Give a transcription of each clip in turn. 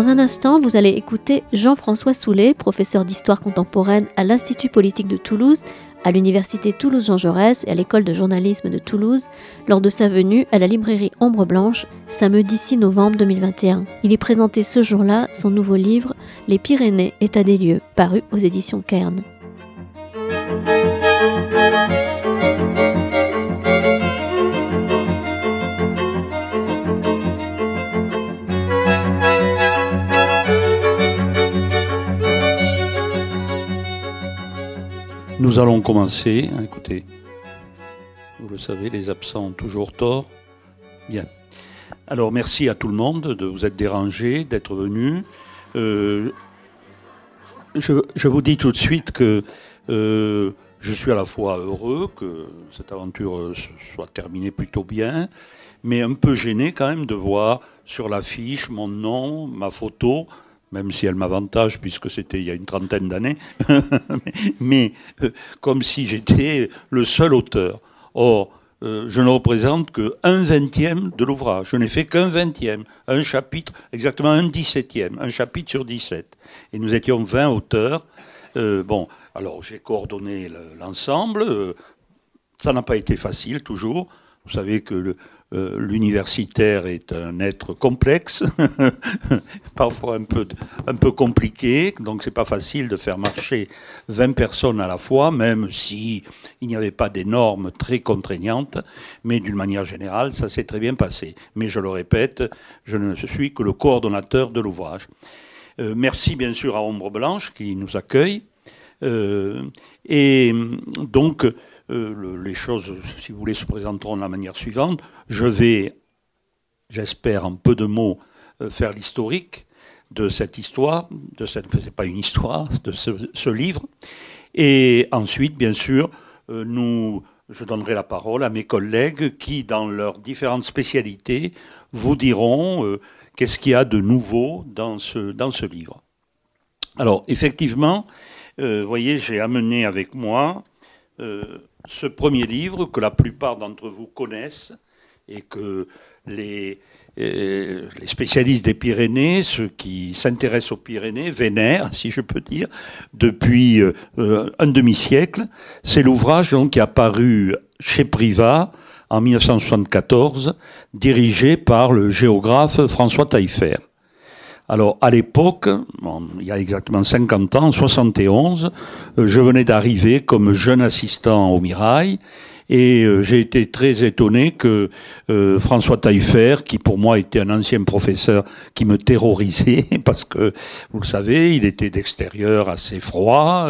Dans un instant, vous allez écouter Jean-François Soulet, professeur d'histoire contemporaine à l'Institut politique de Toulouse, à l'Université Toulouse-Jean Jaurès et à l'École de journalisme de Toulouse, lors de sa venue à la librairie Ombre Blanche, samedi 6 novembre 2021. Il y présentait ce jour-là son nouveau livre Les Pyrénées, état des lieux, paru aux éditions Kern. Nous allons commencer. Écoutez, vous le savez, les absents ont toujours tort. Bien. Alors merci à tout le monde de vous être dérangé, d'être venu. Euh, je, vous dis tout de suite que euh, je suis à la fois heureux que cette aventure soit terminée plutôt bien, mais un peu gêné quand même de voir sur l'affiche mon nom, ma photo, même si elle m'avantage puisque c'était il y a une trentaine d'années, mais euh, comme si j'étais le seul auteur. Or, euh, je ne représente qu'un vingtième de l'ouvrage. Je n'ai fait qu'un vingtième, un chapitre, exactement un dix-septième, un chapitre sur dix-sept. Et nous étions vingt auteurs. Euh, bon, alors j'ai coordonné l'ensemble. ça n'a pas été facile toujours. Vous savez que le, euh, l'universitaire est un être complexe, parfois un peu, un peu compliqué, donc c'est pas facile de faire marcher 20 personnes à la fois, même si n'y avait pas des normes très contraignantes, mais d'une manière générale, ça s'est très bien passé. Mais je le répète, je ne suis que le coordonnateur de l'ouvrage. Euh, merci bien sûr à Ombre Blanche qui nous accueille. Euh, et donc, euh, les choses, si vous voulez, se présenteront de la manière suivante. Je vais, j'espère, en peu de mots, euh, faire l'historique de cette histoire, de cette, c'est pas une histoire, de ce, livre. Et ensuite, bien sûr, euh, nous, je donnerai la parole à mes collègues qui, dans leurs différentes spécialités, vous diront qu'est-ce qu'il y a de nouveau dans ce, dans ce livre. Alors, effectivement, vous voyez, j'ai amené avec moi ce premier livre que la plupart d'entre vous connaissent et que les, euh, les spécialistes des Pyrénées, ceux qui s'intéressent aux Pyrénées, vénèrent, si je peux dire, depuis euh, un demi-siècle. C'est l'ouvrage qui est apparu chez Privat en 1974, dirigé par le géographe François Taillefer. Alors, à l'époque, il y a exactement 50 ans, 71, euh, je venais d'arriver comme jeune assistant au Mirail. Et euh, j'ai été très étonné que euh, François Taillefer, qui pour moi était un ancien professeur qui me terrorisait, parce que, vous le savez, il était d'extérieur assez froid,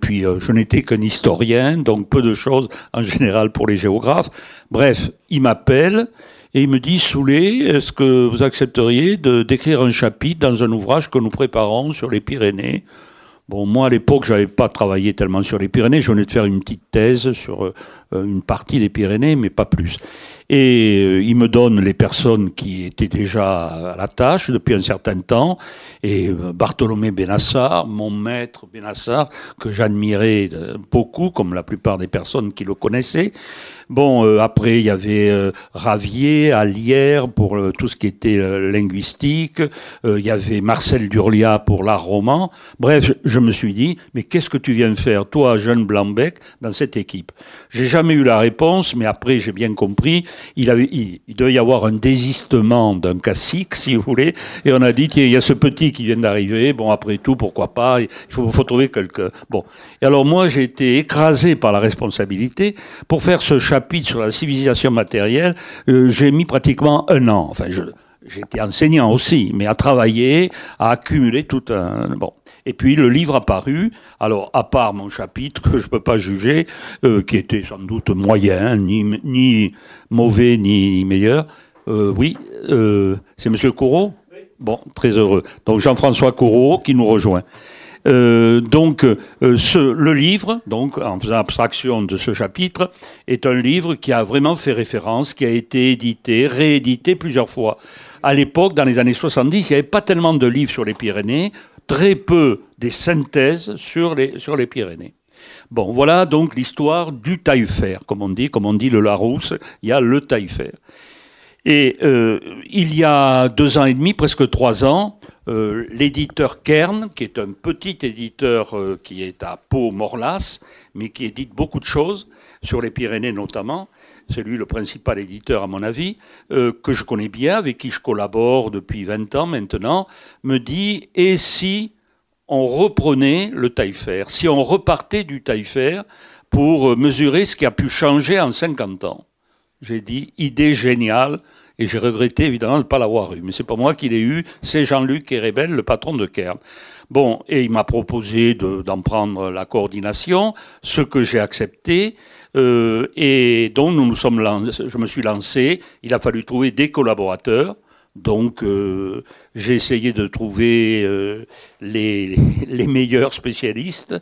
puis je n'étais qu'un historien, donc peu de choses en général pour les géographes. Bref, il m'appelle et il me dit, Soulet, est-ce que vous accepteriez de d'écrire un chapitre dans un ouvrage que nous préparons sur les Pyrénées? Bon, moi à l'époque, je n'avais pas travaillé tellement sur les Pyrénées. Je venais de faire une petite thèse sur euh, une partie des Pyrénées, mais pas plus. Et euh, il me donne les personnes qui étaient déjà à la tâche depuis un certain temps. Et euh, Bartholomé Benassar, mon maître Benassar, que j'admirais beaucoup, comme la plupart des personnes qui le connaissaient. Bon, euh, après, il y avait euh, Ravier, Alière pour euh, tout ce qui était linguistique. il y avait Marcel Durlia pour l'art roman. Bref, je, me suis dit, mais qu'est-ce que tu viens faire, toi, jeune Blanbec, dans cette équipe? J'ai jamais eu la réponse, mais après, j'ai bien compris. Il, avait, il, devait y avoir un désistement d'un cacique, si vous voulez. Et on a dit, tiens, il y a ce petit qui vient d'arriver. Bon, après tout, pourquoi pas Il faut, faut trouver quelqu'un. Bon. Et alors, moi, j'ai été écrasé par la responsabilité pour faire ce chapitre sur la civilisation matérielle, euh, j'ai mis pratiquement un an. Enfin, j'étais enseignant aussi, mais à travailler, à accumuler tout un. Bon. Et puis le livre a paru, alors à part mon chapitre que je ne peux pas juger, euh, qui était sans doute moyen, ni, ni mauvais, ni, meilleur, euh, oui, c'est Monsieur Courreau Bon, très heureux. Donc Jean-François Courreau qui nous rejoint. Euh, donc, euh, ce, le livre, donc, en faisant abstraction de ce chapitre, est un livre qui a vraiment fait référence, qui a été édité, réédité plusieurs fois. À l'époque, dans les années 70, il n'y avait pas tellement de livres sur les Pyrénées, très peu des synthèses sur les, sur les Pyrénées. Bon, voilà donc l'histoire du taillefer, comme on dit, comme on dit le Larousse, il y a le taillefer. Et euh, il y a deux ans et demi, presque trois ans, l'éditeur Kern, qui est un petit éditeur qui est à Pau-Morlas, mais qui édite beaucoup de choses, sur les Pyrénées notamment, c'est lui le principal éditeur à mon avis, que je connais bien, avec qui je collabore depuis 20 ans maintenant, me dit, et si on reprenait le taillefer, si on repartait du taillefer pour mesurer ce qui a pu changer en 50 ans? J'ai dit, idée géniale, et j'ai regretté évidemment de ne pas l'avoir eu. Mais c'est pas moi qui l'ai eu, c'est Jean-Luc Kérébel, le patron de Kern. Bon, et il m'a proposé d'en prendre la coordination, ce que j'ai accepté. Euh, et donc nous nous sommes je me suis lancé. Il a fallu trouver des collaborateurs. Donc euh, j'ai essayé de trouver euh, les, les, meilleurs spécialistes.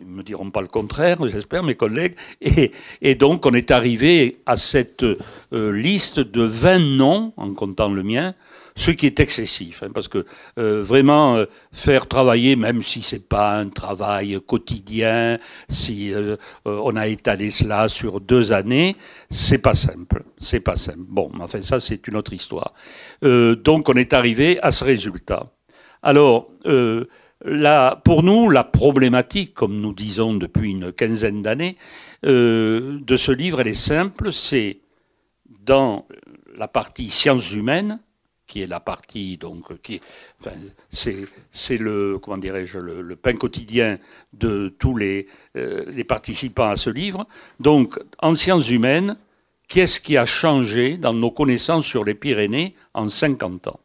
Ils ne me diront pas le contraire, j'espère, mes collègues. Et, donc on est arrivé à cette liste de 20 noms, en comptant le mien, ce qui est excessif, hein, parce que euh, vraiment euh, faire travailler, même si c'est pas un travail quotidien, si euh, on a étalé cela sur deux années, c'est pas simple, c'est pas simple. Bon, enfin ça c'est une autre histoire. donc on est arrivé à ce résultat. Alors pour nous, la problématique, comme nous disons depuis une quinzaine d'années, de ce livre, elle est simple, c'est dans la partie sciences humaines, qui est la partie donc qui c'est le comment dirais-je le, pain quotidien de tous les euh, les participants à ce livre. Donc en sciences humaines, qu'est-ce qui a changé dans nos connaissances sur les Pyrénées en 50 ans?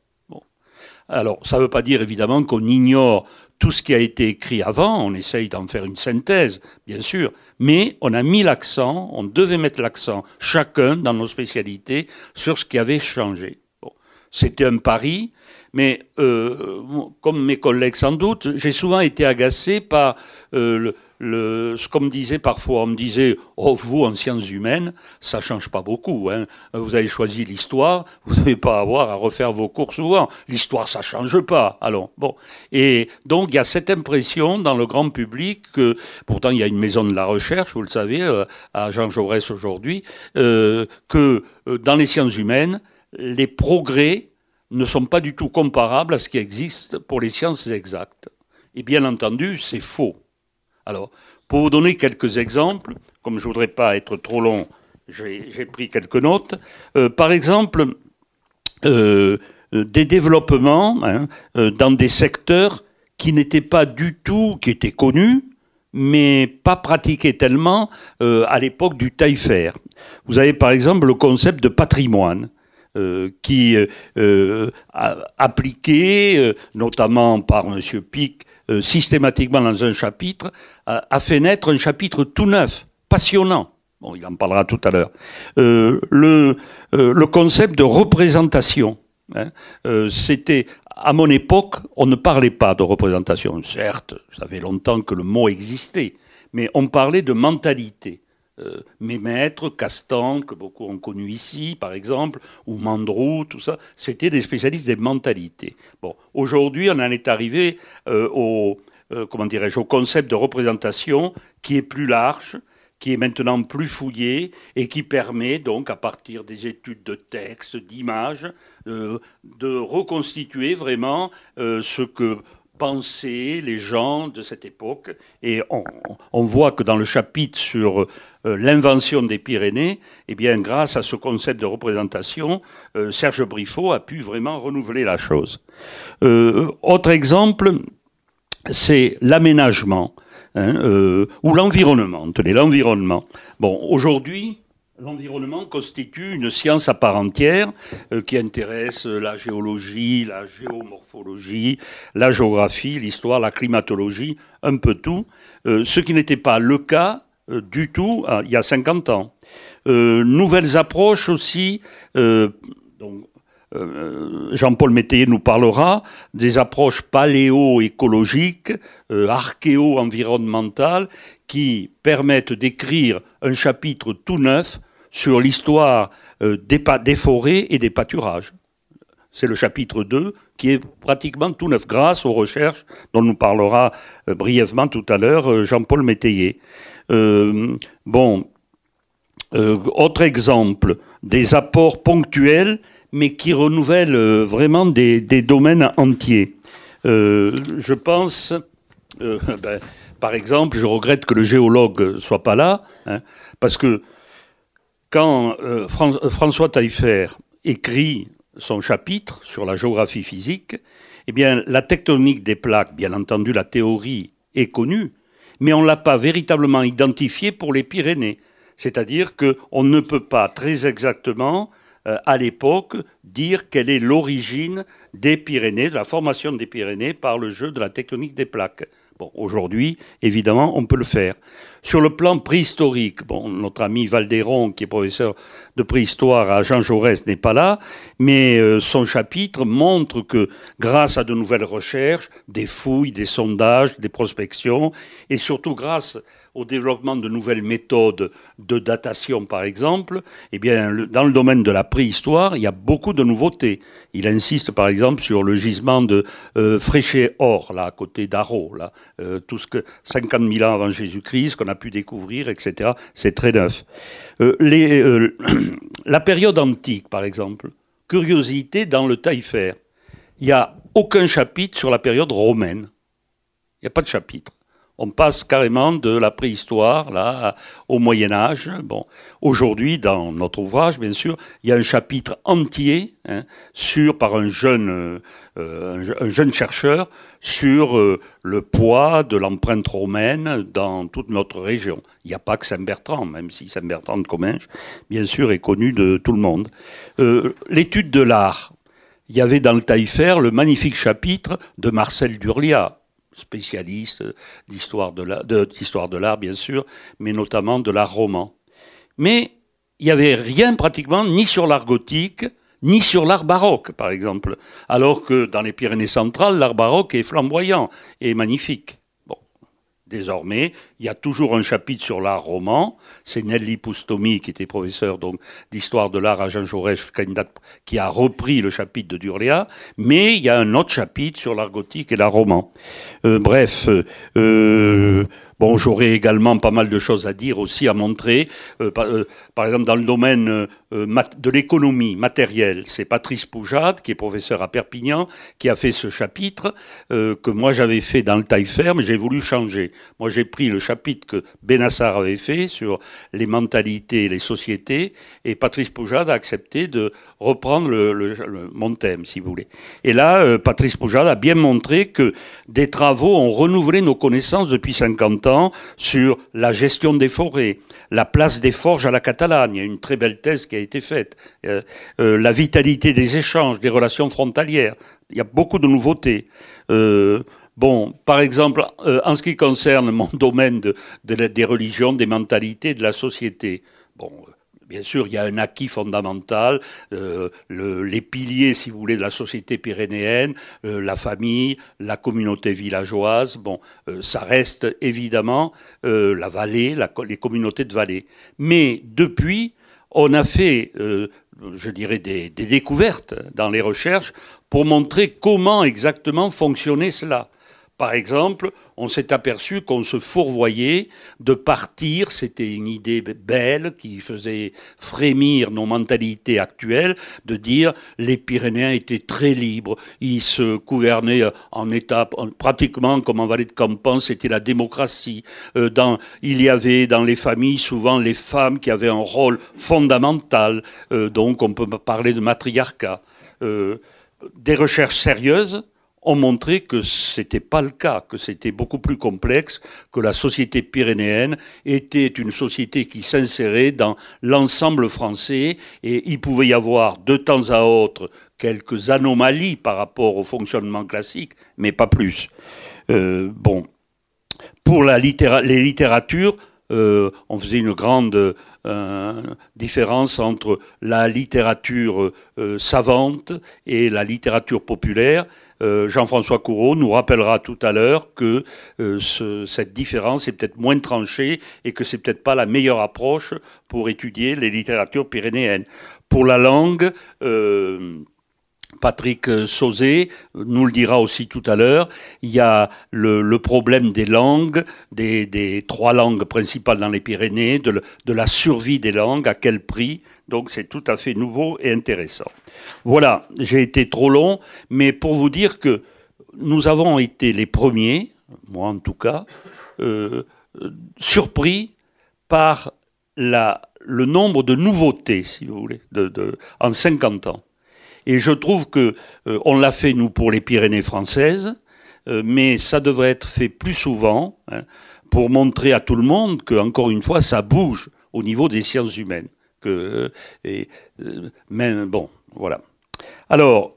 Alors ça ne veut pas dire évidemment qu'on ignore tout ce qui a été écrit avant, on essaye d'en faire une synthèse, bien sûr, mais on a mis l'accent, on devait mettre l'accent, chacun dans nos spécialités, sur ce qui avait changé. C'était un pari, mais euh, comme mes collègues sans doute, j'ai souvent été agacé par euh, ce qu'on me disait parfois. On me disait, oh vous en sciences humaines, ça change pas beaucoup. Hein. Vous avez choisi l'histoire, vous n'avez pas à avoir à refaire vos cours souvent. L'histoire, ça change pas. Alors bon, et donc il y a cette impression dans le grand public que, pourtant il y a une maison de la recherche, vous le savez, euh, à Jean Jaurès aujourd'hui, que dans les sciences humaines les progrès ne sont pas du tout comparables à ce qui existe pour les sciences exactes. Et bien entendu, c'est faux. Alors, pour vous donner quelques exemples, comme je ne voudrais pas être trop long, j'ai pris quelques notes. Euh, par exemple, euh, des développements hein, euh, dans des secteurs qui n'étaient pas du tout, qui étaient connus, mais pas pratiqués tellement à l'époque du taillefer. Vous avez par exemple le concept de patrimoine. Euh, qui, euh, euh appliqué, euh, notamment par M. Pic, systématiquement dans un chapitre, a, fait naître un chapitre tout neuf, passionnant. Bon, il en parlera tout à l'heure. le, le concept de représentation. Hein, C'était à mon époque, on ne parlait pas de représentation. Certes, ça fait longtemps que le mot existait, mais on parlait de mentalité. Euh, mes maîtres, Castan, que beaucoup ont connu ici, par exemple, ou Mandrou, tout ça, c'était des spécialistes des mentalités. Bon, aujourd'hui, on en est arrivé euh, au, euh, comment dirais-je, au concept de représentation qui est plus large, qui est maintenant plus fouillé et qui permet donc, à partir des études de textes, d'images, de reconstituer vraiment ce que penser les gens de cette époque. Et on, voit que dans le chapitre sur l'invention des Pyrénées, eh bien, grâce à ce concept de représentation, euh, Serge Briffaut a pu vraiment renouveler la chose. Euh, autre exemple, c'est l'aménagement hein, ou l'environnement. Tenez, l'environnement. Bon, aujourd'hui, L'environnement constitue une science à part entière euh, qui intéresse la géologie, la géomorphologie, la géographie, l'histoire, la climatologie, un peu tout, euh, ce qui n'était pas le cas euh, du tout il y a 50 ans. nouvelles approches aussi, Jean-Paul Métayer nous parlera des approches paléo-écologiques, archéo-environnementales, qui permettent d'écrire un chapitre tout neuf sur l'histoire euh, des, forêts et des pâturages. C'est le chapitre 2 qui est pratiquement tout neuf grâce aux recherches dont nous parlera euh, brièvement tout à l'heure euh, Jean-Paul Métayer. Bon, autre exemple, des apports ponctuels mais qui renouvellent vraiment des, domaines entiers. je pense, ben, par exemple, je regrette que le géologue soit pas là, hein, parce que quand François Taillefer écrit son chapitre sur la géographie physique, eh bien, la tectonique des plaques, bien entendu, la théorie est connue, mais on ne l'a pas véritablement identifiée pour les Pyrénées. C'est-à-dire qu'on ne peut pas très exactement, euh, à l'époque, dire quelle est l'origine des Pyrénées, de la formation des Pyrénées par le jeu de la tectonique des plaques. Aujourd'hui, évidemment, on peut le faire. Sur le plan préhistorique, notre ami Valdéron, qui est professeur de préhistoire à Jean Jaurès, n'est pas là, mais euh, son chapitre montre que grâce à de nouvelles recherches, des fouilles, des sondages, des prospections, et surtout grâce au développement de nouvelles méthodes de datation, par exemple, eh bien, dans le domaine de la préhistoire, il y a beaucoup de nouveautés. Il insiste, par exemple, sur le gisement de euh, Fréchet-Or, là, à côté d'Arro, là, euh, tout ce que 50 000 ans avant Jésus-Christ, qu'on a pu découvrir, etc. C'est très neuf. Euh, les, la période antique, par exemple, curiosité dans le Taillefer. Il n'y a aucun chapitre sur la période romaine. Il n'y a pas de chapitre on passe carrément de la préhistoire au Moyen Âge. Aujourd'hui, dans notre ouvrage, bien sûr, il y a un chapitre entier hein, sur par un jeune, euh, chercheur sur euh, le poids de l'empreinte romaine dans toute notre région. Il n'y a pas que Saint-Bertrand, même si Saint-Bertrand de Comminges, bien sûr, est connu de tout le monde. Euh, l'étude de l'art. Il y avait dans le Taillefer le magnifique chapitre de Marcel Durlia, spécialiste d'histoire de l'art, bien sûr, mais notamment de l'art roman. Mais il n'y avait rien pratiquement ni sur l'art gothique, ni sur l'art baroque, par exemple. Alors que dans les Pyrénées centrales, l'art baroque est flamboyant et magnifique. Désormais, il y a toujours un chapitre sur l'art roman. C'est Nelly Poustomi, qui était professeur d'histoire de l'art à Jean Jaurès, qui a repris le chapitre de Durléa. Mais il y a un autre chapitre sur l'art gothique et l'art roman. Euh, bref, euh, Bon, j'aurais également pas mal de choses à dire aussi, à montrer. Euh, euh, par, exemple, dans le domaine euh, de l'économie matérielle, c'est Patrice Poujade, qui est professeur à Perpignan, qui a fait ce chapitre que moi j'avais fait dans le taille ferme, j'ai voulu changer. Moi, j'ai pris le chapitre que Benassar avait fait sur les mentalités et les sociétés, et Patrice Poujade a accepté de reprendre mon thème, si vous voulez. Et là, Patrice Poujade a bien montré que des travaux ont renouvelé nos connaissances depuis 50 ans sur la gestion des forêts, la place des forges à la Catalagne, une très belle thèse qui a été faite, euh, euh, la vitalité des échanges, des relations frontalières, il y a beaucoup de nouveautés. Euh, bon, par exemple, en ce qui concerne mon domaine de, des religions, des mentalités, de la société, bon, Bien sûr, il y a un acquis fondamental, euh, les piliers, si vous voulez, de la société pyrénéenne, euh, la famille, la communauté villageoise. Bon, euh, ça reste évidemment la vallée, les communautés de vallée. Mais depuis, on a fait, je dirais, des, des découvertes dans les recherches pour montrer comment exactement fonctionnait cela. Par exemple, on s'est aperçu qu'on se fourvoyait de partir, c'était une idée belle qui faisait frémir nos mentalités actuelles, de dire les Pyrénéens étaient très libres, ils se gouvernaient en étapes, pratiquement comme en vallée de Campan, c'était la démocratie. Euh, il y avait dans les familles souvent les femmes qui avaient un rôle fondamental, euh, donc on peut parler de matriarcat. Euh, des recherches sérieuses ont montré que ce n'était pas le cas, que c'était beaucoup plus complexe, que la société pyrénéenne était une société qui s'insérait dans l'ensemble français et il pouvait y avoir de temps à autre quelques anomalies par rapport au fonctionnement classique, mais pas plus. Euh, bon, pour la les littératures, euh, on faisait une grande euh, différence entre la littérature savante et la littérature populaire. Euh, Jean-François Courreau nous rappellera tout à l'heure que euh, cette différence est peut-être moins tranchée et que c'est peut-être pas la meilleure approche pour étudier les littératures pyrénéennes. Pour la langue, euh, Patrick Sauzé nous le dira aussi tout à l'heure, il y a le, problème des langues, des, trois langues principales dans les Pyrénées, de, de la survie des langues, à quel prix. Donc c'est tout à fait nouveau et intéressant. Voilà, j'ai été trop long, mais pour vous dire que nous avons été les premiers, moi en tout cas, surpris par le nombre de nouveautés, si vous voulez, en 50 ans. Et je trouve que on l'a fait nous pour les Pyrénées françaises, mais ça devrait être fait plus souvent hein, pour montrer à tout le monde que, encore une fois, ça bouge au niveau des sciences humaines. Que, et, mais bon, voilà. Alors,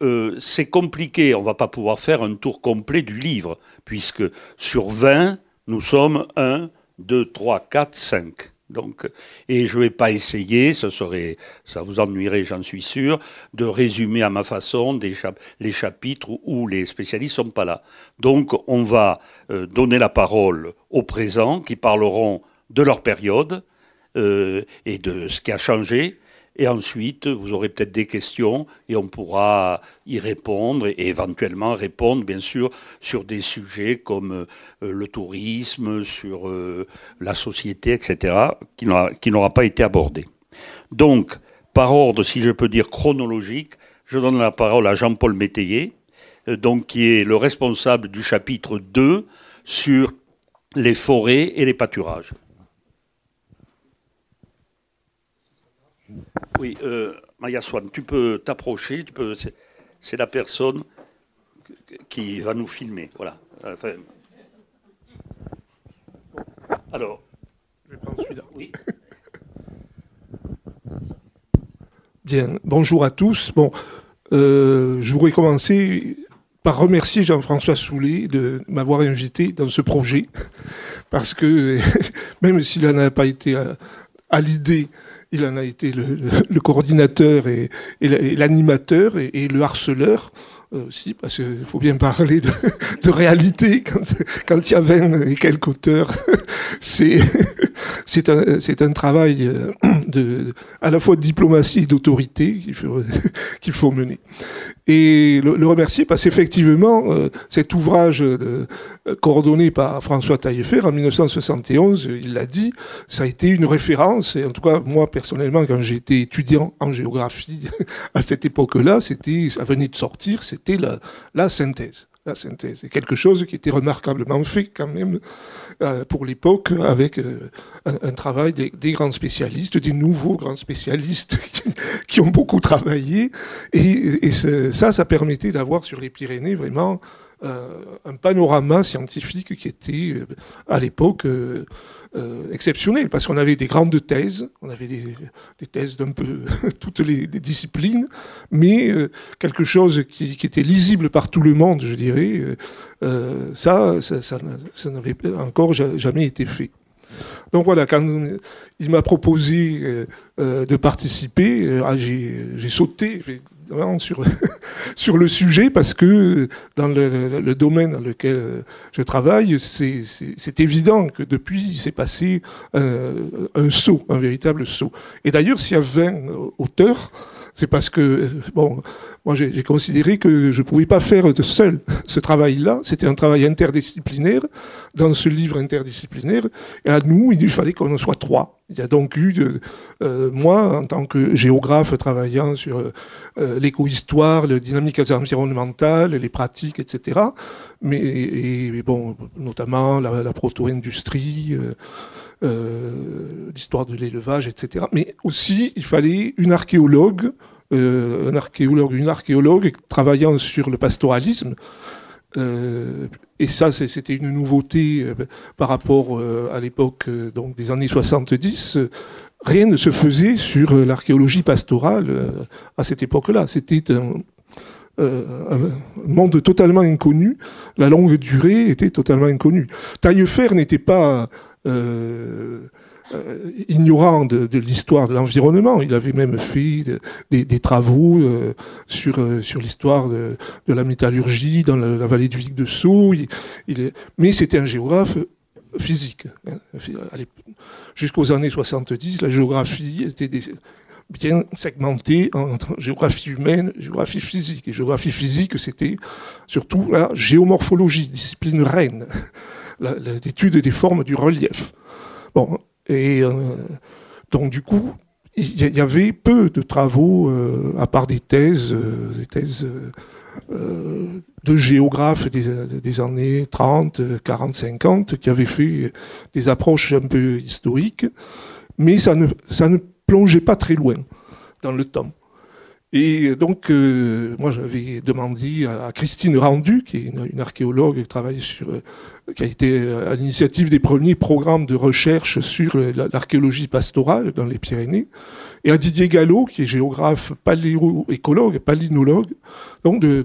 euh, c'est compliqué, on va pas pouvoir faire un tour complet du livre, puisque sur 20, nous sommes 1, 2, 3, 4, 5. Donc, et je ne vais pas essayer, ça vous ennuierait, j'en suis sûr, de résumer à ma façon les chapitres où les spécialistes sont pas là. Donc, on va euh, donner la parole aux présents qui parleront de leur période euh, et de ce qui a changé, et ensuite, vous aurez peut-être des questions et on pourra y répondre et éventuellement répondre, bien sûr, sur des sujets comme euh, le tourisme, sur euh, la société, etc., qui n'aura pas été abordé. Donc, par ordre, si je peux dire chronologique, je donne la parole à Jean-Paul Métayer, donc, qui est le responsable du chapitre 2 sur les forêts et les pâturages. Oui, euh, Maya Swan, tu peux t'approcher, tu peux, c'est la personne qui va nous filmer. Voilà. alors. Je vais prendre celui-là. Oui. Bien, bonjour à tous. Bon, euh, je voudrais commencer par remercier Jean-François Soulet de m'avoir invité dans ce projet, parce que même s'il n'en a pas été à l'idée il en a été le, coordinateur et, l'animateur et, le harceleur euh, aussi, parce qu'il faut bien parler de, réalité quand, il y a 20 et quelques auteurs. C'est, c'est, un, un travail euh, de, à la fois de diplomatie et d'autorité qu'il faut, qu'il faut mener et le, remercier parce qu'effectivement, euh, cet ouvrage euh, coordonné par François Taillefer en 1971, il l'a dit, ça a été une référence. Et en tout cas, moi personnellement, quand j'étais étudiant en géographie à cette époque-là, c'était, ça venait de sortir, c'était la, la synthèse la synthèse. C'est quelque chose qui était remarquablement fait quand même euh, pour l'époque avec euh, un, travail des, grands spécialistes, des nouveaux grands spécialistes qui, ont beaucoup travaillé. Et, ça, ça permettait d'avoir sur les Pyrénées vraiment euh, un panorama scientifique qui était à l'époque euh, exceptionnel, parce qu'on avait des grandes thèses, on avait des, thèses d'un peu toutes les disciplines, mais euh, quelque chose qui, était lisible par tout le monde, je dirais, euh, ça, ça, ça n'avait encore jamais été fait. Donc voilà, quand il m'a proposé de participer, ah, j'ai sauté, sur, sur le sujet parce que dans le, domaine dans lequel je travaille, c'est évident que depuis, il s'est passé un saut, un véritable saut. Et d'ailleurs, s'il y a 20 auteurs, c'est parce que, bon, moi j'ai considéré que je ne pouvais pas faire de seul ce travail-là. C'était un travail interdisciplinaire. Dans ce livre interdisciplinaire, et à nous, il fallait qu'on en soit trois. Il y a donc eu, euh, moi, en tant que géographe travaillant sur euh, l'éco-histoire, les dynamiques environnementales, les pratiques, etc. Mais et, bon, notamment la, proto-industrie. Euh, l'histoire de l'élevage, etc. Mais aussi, il fallait une archéologue, un archéologue, une archéologue travaillant sur le pastoralisme, euh, et ça, c'était une nouveauté euh, par rapport euh, à l'époque donc des années 70. Rien ne se faisait sur l'archéologie pastorale à cette époque-là. C'était un, monde totalement inconnu. La longue durée était totalement inconnue. Taillefer n'était pas euh, ignorant de, l'histoire de l'environnement. Il avait même fait des, travaux euh, sur, euh, sur l'histoire de, la métallurgie dans la, vallée du Vic de Sceaux. Il, mais c'était un géographe physique. Hein. Jusqu'aux années 70, la géographie était bien segmentée entre géographie humaine, géographie physique. Et géographie physique, c'était surtout la géomorphologie, discipline reine, l'étude des formes du relief. Bon, et euh, donc, du coup, il y avait peu de travaux, euh, à part des thèses, euh, des thèses de géographes des, années 30, 40, 50 qui avaient fait des approches un peu historiques, mais ça ne, ça ne plongeait pas très loin dans le temps. Et donc, euh, moi, j'avais demandé à, Christine Rendu, qui est une, archéologue qui travaille sur, euh, qui a été à l'initiative des premiers programmes de recherche sur l'archéologie pastorale dans les Pyrénées, et à Didier Gallo, qui est géographe paléoécologue, palynologue, donc de,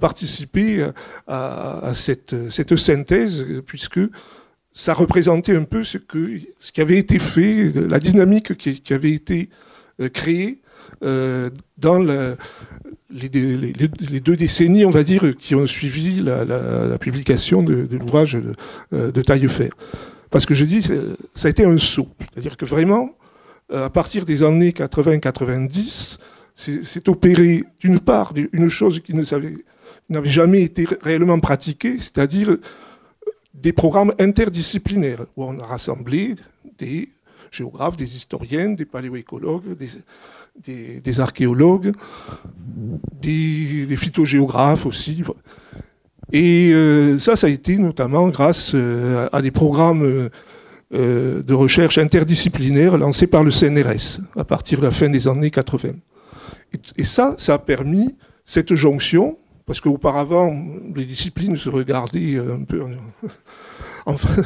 participer à, cette, synthèse, puisque ça représentait un peu ce, que, ce qui avait été fait, la dynamique qui, avait été euh, créée euh, dans les, deux décennies, on va dire, qui ont suivi la, publication de, l'ouvrage de, euh, de Taillefer. Parce que je dis, ça a été un saut. C'est-à-dire que vraiment, euh, à partir des années 80-90, c'est opéré, d'une part, une chose qui n'avait jamais été réellement pratiquée, c'est-à-dire des programmes interdisciplinaires, où on a rassemblé des géographes, des historiens, des paléoécologues, des, des, archéologues, des, phytogéographes aussi. Et euh, ça, ça a été notamment grâce euh, à des programmes euh, de recherche interdisciplinaires lancés par le CNRS à partir de la fin des années 80. Et, ça, ça a permis cette jonction, parce qu'auparavant, les disciplines se regardaient un peu... enfin,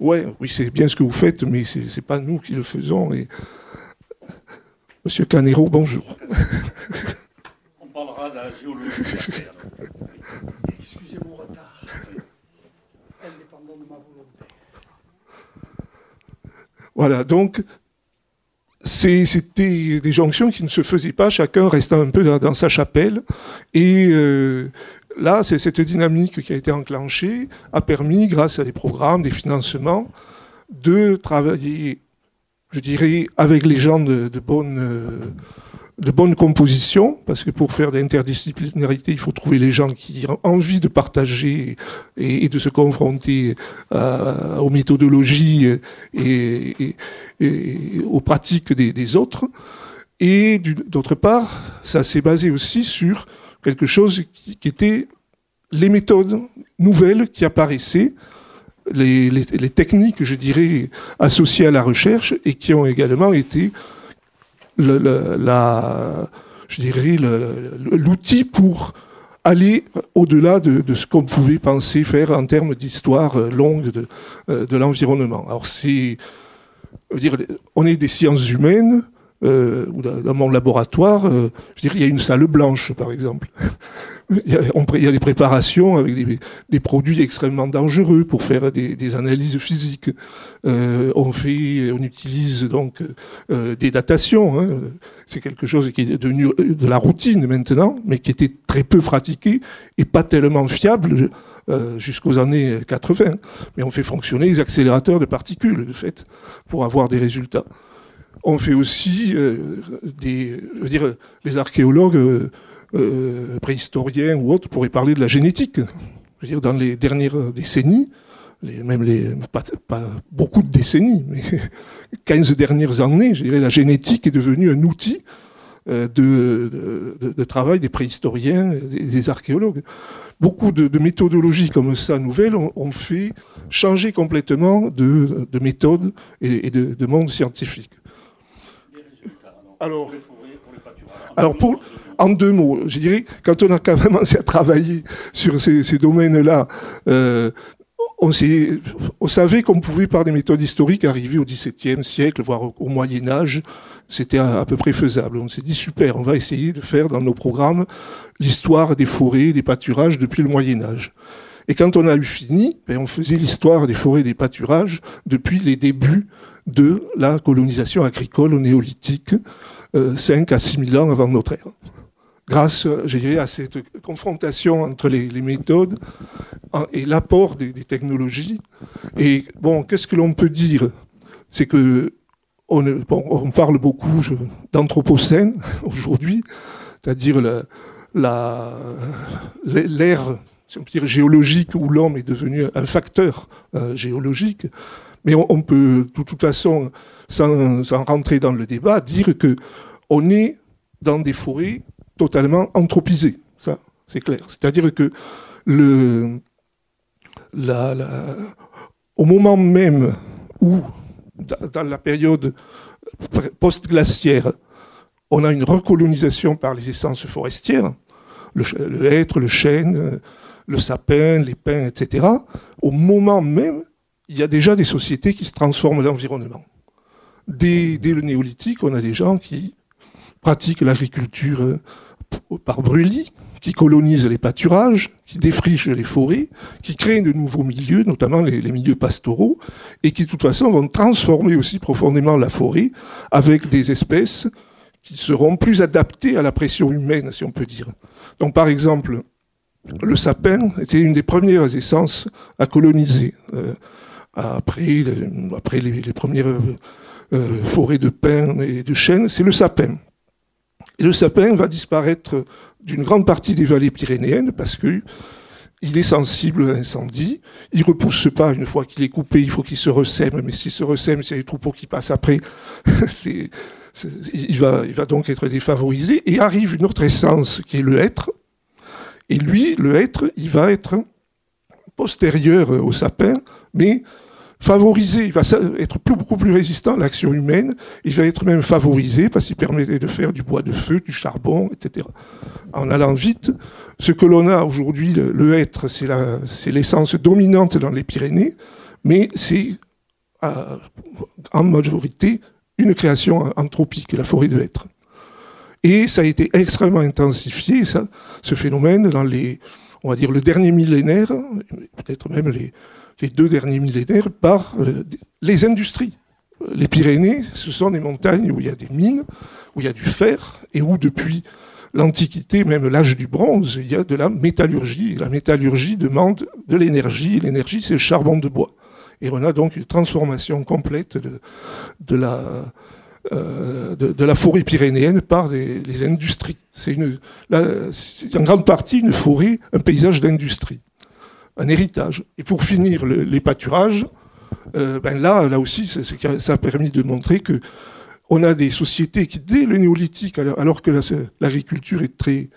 ouais, oui, c'est bien ce que vous faites, mais c'est pas nous qui le faisons. Monsieur Canero, bonjour. On parlera de la géologie Excusez mon retard, indépendant de ma volonté. Voilà, donc c'était des jonctions qui ne se faisaient pas, chacun restant un peu dans, sa chapelle. Et euh, là, c'est cette dynamique qui a été enclenchée a permis, grâce à des programmes, des financements, de travailler je dirais, avec les gens de, bonne, de bonne composition, parce que pour faire de l'interdisciplinarité, il faut trouver les gens qui ont envie de partager et, de se confronter aux méthodologies et, aux pratiques des, autres. Et d'autre part, ça s'est basé aussi sur quelque chose qui était les méthodes nouvelles qui apparaissaient, les, techniques, je dirais, associées à la recherche et qui ont également été la, je dirais, l'outil pour aller au-delà de, ce qu'on pouvait penser faire en termes d'histoire longue de, euh, de l'environnement. Alors c'est, on est des sciences humaines, euh, dans mon laboratoire, euh, je dirais, il y a une salle blanche, par exemple. il, y a, des préparations avec des, produits extrêmement dangereux pour faire des, analyses physiques. Euh, on fait, on utilise donc des datations. Hein. C'est quelque chose qui est devenu de la routine maintenant, mais qui était très peu pratiqué et pas tellement fiable. jusqu'aux années 80. Mais on fait fonctionner les accélérateurs de particules, de fait, pour avoir des résultats on fait aussi euh, des, les archéologues euh, euh, préhistoriens ou autres pourraient parler de la génétique. Je veux dire, dans les dernières décennies, même les, pas, beaucoup de décennies, mais 15 dernières années, je dirais, la génétique est devenue un outil de, travail des préhistoriens, des, des archéologues. Beaucoup de, méthodologies comme ça, nouvelles, ont, fait changer complètement de, méthode et, de, monde scientifique. Alors, alors pour, en deux mots, je dirais, quand on a commencé à travailler sur ces, domaines-là, euh, on, on, savait qu'on pouvait, par des méthodes historiques, arriver au XVIIe siècle, voire au, Moyen Âge. C'était à, peu près faisable. On s'est dit, super, on va essayer de faire dans nos programmes l'histoire des forêts, des pâturages depuis le Moyen Âge. Et quand on a eu fini, ben, on faisait l'histoire des forêts et des pâturages depuis les débuts de la colonisation agricole au néolithique, 5 euh, à 6 000 ans avant notre ère. Grâce, je dirais, à cette confrontation entre les, méthodes et l'apport des, technologies. Et bon, qu'est-ce que l'on peut dire? C'est que on, parle beaucoup d'anthropocène aujourd'hui, c'est-à-dire l'ère géologique où l'homme est devenu un facteur euh, géologique. Mais on, peut, de toute façon, sans, rentrer dans le débat, dire que on est dans des forêts totalement anthropisées. Ça, c'est clair. C'est-à-dire que au moment même où, dans la période post-glaciaire, on a une recolonisation par les essences forestières, le hêtre, le chêne, le sapin, les pins, etc. Au moment même, il y a déjà des sociétés qui se transforment l'environnement. Dès, le néolithique, on a des gens qui pratiquent l'agriculture euh, par brûlis, qui colonisent les pâturages, qui défrichent les forêts, qui créent de nouveaux milieux, notamment les, milieux pastoraux, et qui de toute façon vont transformer aussi profondément la forêt avec des espèces qui seront plus adaptées à la pression humaine, si on peut dire. Donc par exemple, le sapin était une des premières essences à coloniser. Euh, après, après les, premières euh, forêts de pins et de chênes, c'est le sapin. Le sapin va disparaître d'une grande partie des vallées pyrénéennes parce que il est sensible à l'incendie, il repousse pas une fois qu'il est coupé, il faut qu'il se ressème, mais s'il se ressème, s'il y a des troupeaux qui passent après, il, va, il va donc être défavorisé, et arrive une autre essence qui est le hêtre, et lui, le hêtre, il va être postérieur au sapin, mais favorisé, il va être beaucoup plus résistant à l'action humaine, il va être même favorisé parce qu'il permettait de faire du bois de feu, du charbon, etc. En allant vite, ce que l'on a aujourd'hui, le, hêtre, c'est l'essence dominante dans les Pyrénées, mais c'est euh, en majorité une création anthropique, la forêt de hêtre. Et ça a été extrêmement intensifié, ce phénomène, dans les, on va dire, le dernier millénaire, peut-être même les, les deux derniers millénaires par euh, les industries. Les Pyrénées, ce sont des montagnes où il y a des mines, où il y a du fer, et où depuis l'Antiquité, même l'âge du bronze, il y a de la métallurgie. la métallurgie demande de l'énergie, l'énergie, c'est le charbon de bois. Et on a donc une transformation complète de, la, euh, la forêt pyrénéenne par les, industries. C'est en grande partie une forêt, un paysage d'industrie un héritage. Et pour finir les pâturages, euh, ben là, là aussi, ça a permis de montrer que on a des sociétés qui, dès le néolithique, alors, que l'agriculture est très,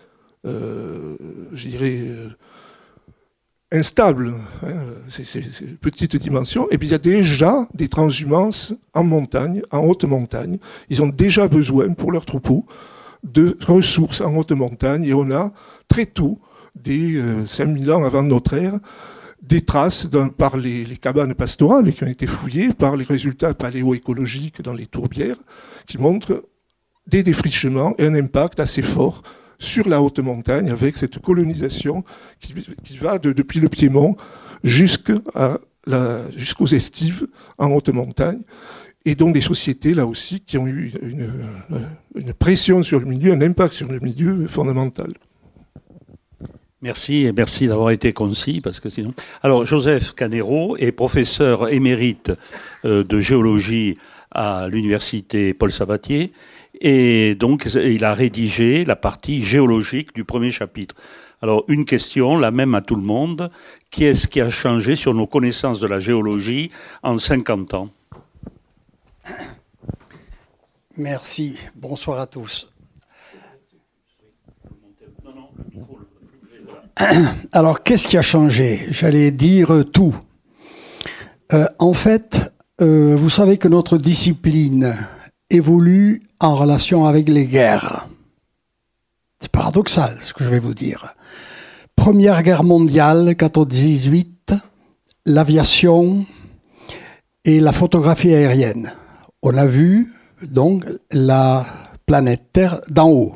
euh, je dirais, euh, instable, hein, c'est petite dimension, et puis il y a déjà des transhumances en montagne, en haute montagne. Ils ont déjà besoin pour leurs troupeaux de ressources en haute montagne, et on a très tôt des 5000 euh, ans avant notre ère, des traces par les, cabanes pastorales qui ont été fouillées, par les résultats paléoécologiques dans les tourbières, qui montrent des défrichements et un impact assez fort sur la haute montagne avec cette colonisation qui, va depuis le Piémont jusqu'aux estives en haute montagne. Et donc des sociétés, là aussi, qui ont eu une pression sur le milieu, un impact sur le milieu fondamental. Merci et merci d'avoir été concis parce que sinon. Alors Joseph Canero est professeur émérite euh, de géologie à l'université Paul Sabatier et donc il a rédigé la partie géologique du premier chapitre. Alors une question, la même à tout le monde, qui est-ce qui a changé sur nos connaissances de la géologie en 50 ans? Merci, bonsoir à tous. Alors, qu'est-ce qui a changé? J'allais dire tout. Euh, en fait, euh, vous savez que notre discipline évolue en relation avec les guerres. C'est paradoxal ce que je vais vous dire. Première guerre mondiale, 14-18, l'aviation et la photographie aérienne. On a vu donc la planète Terre d'en haut,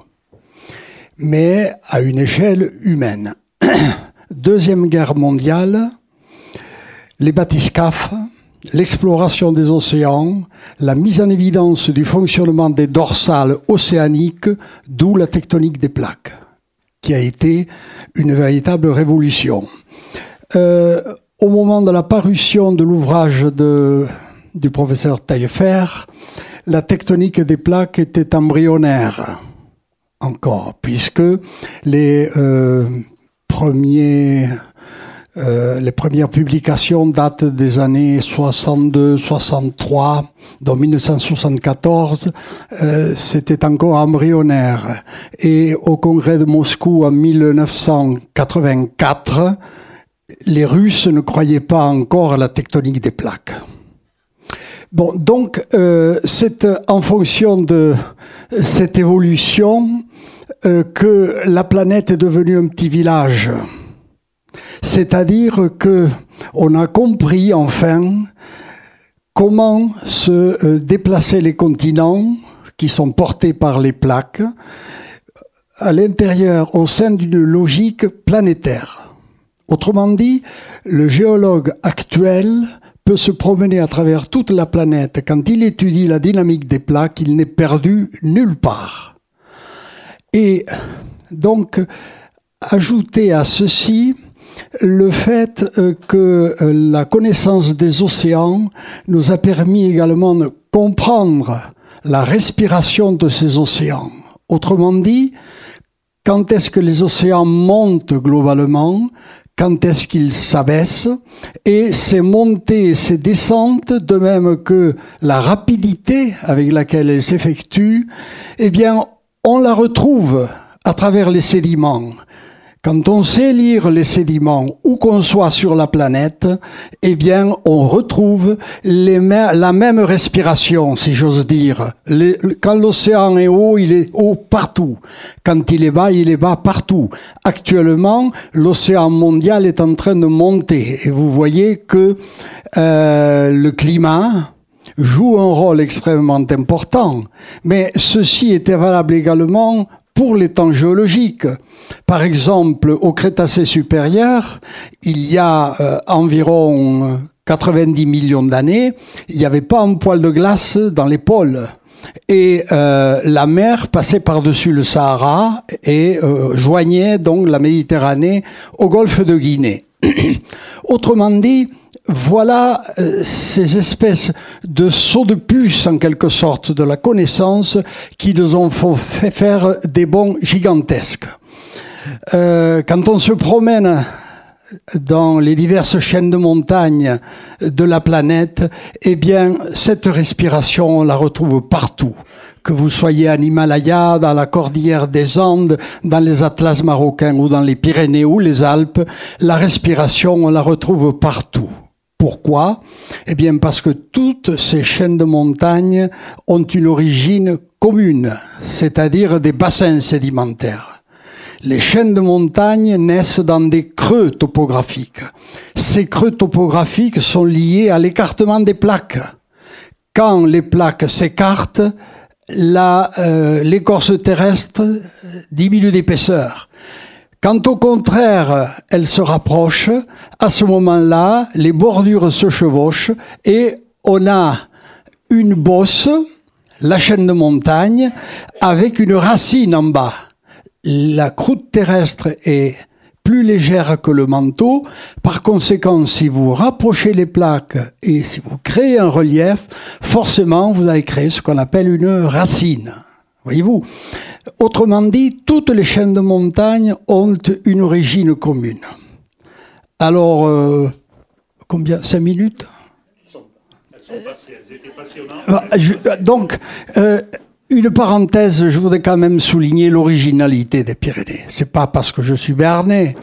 mais à une échelle humaine. Deuxième guerre mondiale, les bathyscaphes, l'exploration des océans, la mise en évidence du fonctionnement des dorsales océaniques, d'où la tectonique des plaques, qui a été une véritable révolution. Euh, au moment de la parution de l'ouvrage du professeur Taillefer, la tectonique des plaques était embryonnaire encore, puisque les euh, Euh, les premières publications datent des années 62-63, dans 1974, euh, c'était encore embryonnaire. Et au congrès de Moscou en 1984, les Russes ne croyaient pas encore à la tectonique des plaques. Bon, donc euh, c'est en fonction de cette évolution euh, que la planète est devenue un petit village. C'est-à-dire que on a compris enfin comment se euh, déplacer les continents qui sont portés par les plaques à l'intérieur au sein d'une logique planétaire. Autrement dit, le géologue actuel peut se promener à travers toute la planète. Quand il étudie la dynamique des plaques, il n'est perdu nulle part. Et donc, ajouter à ceci le fait euh, que euh, la connaissance des océans nous a permis également de comprendre la respiration de ces océans. Autrement dit, quand est-ce que les océans montent globalement? Quand est-ce qu'ils s'abaissent, et ces montées et ces descentes, de même que la rapidité avec laquelle elles s'effectuent, eh bien, on la retrouve à travers les sédiments. Quand on sait lire les sédiments, où qu'on soit sur la planète, eh bien, on retrouve la même respiration, si j'ose dire. quand l'océan est haut, il est haut partout. Quand il est bas, il est bas partout. Actuellement, l'océan mondial est en train de monter. Et vous voyez que euh, le climat, joue un rôle extrêmement important. Mais ceci était valable également pour les temps géologiques. Par exemple, au Crétacé supérieur, il y a euh, environ 90 millions d'années, il n'y avait pas un poil de glace dans les pôles. Et euh, la mer passait par-dessus le Sahara et euh, joignait donc la Méditerranée au golfe de Guinée. Autrement dit, voilà euh, ces espèces de sauts de puce, en quelque sorte, de la connaissance qui nous ont fait faire des bons gigantesques. Euh, quand on se promène dans les diverses chaînes de montagnes de la planète, eh bien, cette respiration, on la retrouve partout. Que vous soyez en Himalaya, dans la cordillère des Andes, dans les Atlas marocains ou dans les Pyrénées ou les Alpes, la respiration, on la retrouve partout. Pourquoi? Eh bien parce que toutes ces chaînes de montagnes ont une origine commune, c'est-à-dire des bassins sédimentaires. Les chaînes de montagnes naissent dans des creux topographiques. Ces creux topographiques sont liés à l'écartement des plaques. Quand les plaques s'écartent, euh, l'écorce terrestre diminue d'épaisseur. Quand au contraire, elle se rapproche, à ce moment-là, les bordures se chevauchent et on a une bosse, la chaîne de montagne, avec une racine en bas. La croûte terrestre est plus légère que le manteau. Par conséquent, si vous rapprochez les plaques et si vous créez un relief, forcément, vous allez créer ce qu'on appelle une racine. Voyez-vous Autrement dit, toutes les chaînes de montagne ont une origine commune. Alors, euh, combien Cinq minutes? Donc, une parenthèse, je voudrais quand même souligner l'originalité des Pyrénées. C'est pas parce que je suis bernais,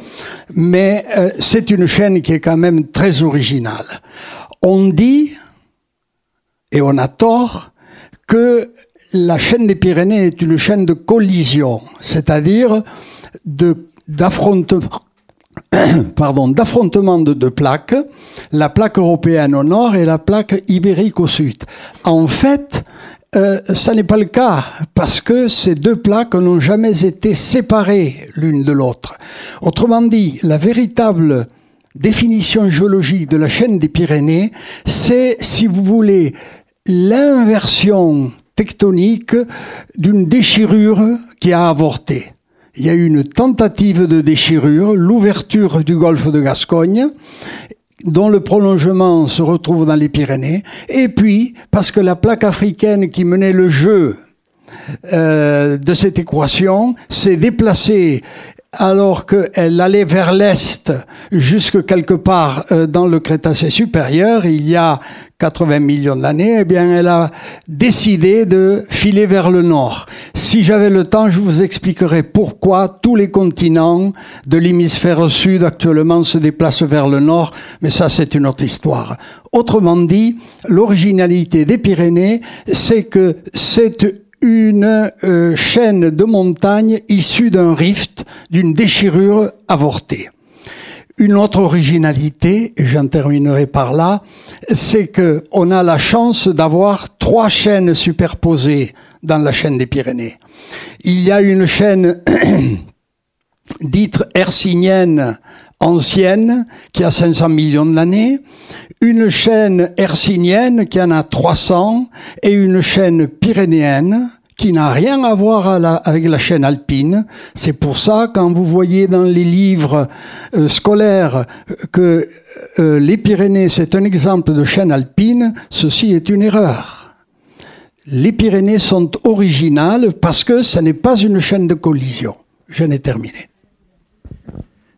mais euh, c'est une chaîne qui est quand même très originale. On dit, et on a tort, que la chaîne des Pyrénées est une chaîne de collision, c'est-à-dire d'affrontement de deux plaques, la plaque européenne au nord et la plaque ibérique au sud. En fait, euh, ça n'est pas le cas parce que ces deux plaques n'ont jamais été séparées l'une de l'autre. Autrement dit, la véritable définition géologique de la chaîne des Pyrénées, c'est, si vous voulez, l'inversion tectonique d'une déchirure qui a avorté. Il y a eu une tentative de déchirure, l'ouverture du golfe de Gascogne, dont le prolongement se retrouve dans les Pyrénées, et puis parce que la plaque africaine qui menait le jeu euh, de cette équation s'est déplacée alors qu'elle allait vers l'est, jusque quelque part euh, dans le Crétacé supérieur, il y a 80 millions d'années, eh bien, elle a décidé de filer vers le nord. Si j'avais le temps, je vous expliquerai pourquoi tous les continents de l'hémisphère sud actuellement se déplacent vers le nord, mais ça, c'est une autre histoire. Autrement dit, l'originalité des Pyrénées, c'est que c'est une euh, chaîne de montagnes issue d'un rift, d'une déchirure avortée. Une autre originalité, et j'en terminerai par là, c'est que on a la chance d'avoir trois chaînes superposées dans la chaîne des Pyrénées. Il y a une chaîne dite hercinienne ancienne qui a 500 millions d'années, une chaîne hercinienne qui en a 300 et une chaîne pyrénéenne qui n'a rien à voir avec la chaîne alpine. C'est pour ça, quand vous voyez dans les livres euh, scolaires que euh, les Pyrénées, c'est un exemple de chaîne alpine, ceci est une erreur. Les Pyrénées sont originales parce que ce n'est pas une chaîne de collision. Je n'ai terminé.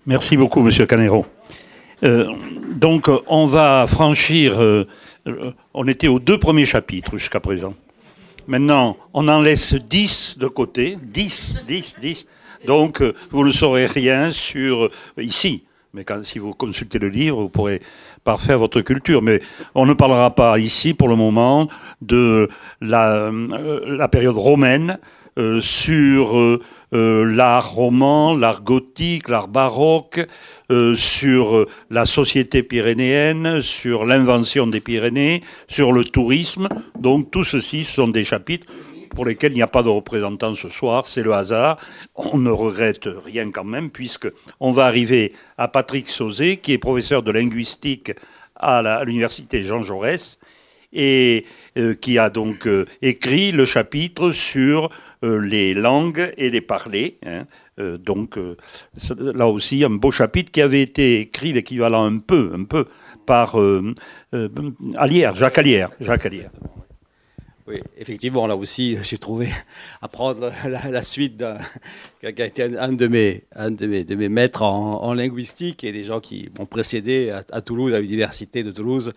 Merci beaucoup, Monsieur Canero. Euh, donc, on va franchir. Euh, on était aux deux premiers chapitres jusqu'à présent. Maintenant, on en laisse 10 de côté. 10, 10, 10. Donc, euh, vous ne saurez rien sur ici. Mais si vous consultez le livre, vous pourrez parfaire votre culture. Mais on ne parlera pas ici, pour le moment, de la période romaine sur euh, l'art roman, l'art gothique, l'art baroque, euh, sur euh, la société pyrénéenne, sur l'invention des Pyrénées, sur le tourisme. Donc tout ceci sont des chapitres pour lesquels il n'y a pas de représentant ce soir, c'est le hasard. On ne regrette rien quand même, puisque on va arriver à Patrick Sauzé, qui est professeur de linguistique à l'université Jean Jaurès, et qui a donc écrit le chapitre sur euh, les langues et les parler. Hein. Euh, donc euh, là aussi un beau chapitre qui avait été écrit l'équivalent un peu, un peu par Alière, Jacques Alière, Jacques. Oui, effectivement, là aussi, j'ai trouvé à prendre la, suite qui a été un, de mes, un de mes, de mes maîtres en, linguistique et des gens qui m'ont précédé à, Toulouse, à l'université de Toulouse,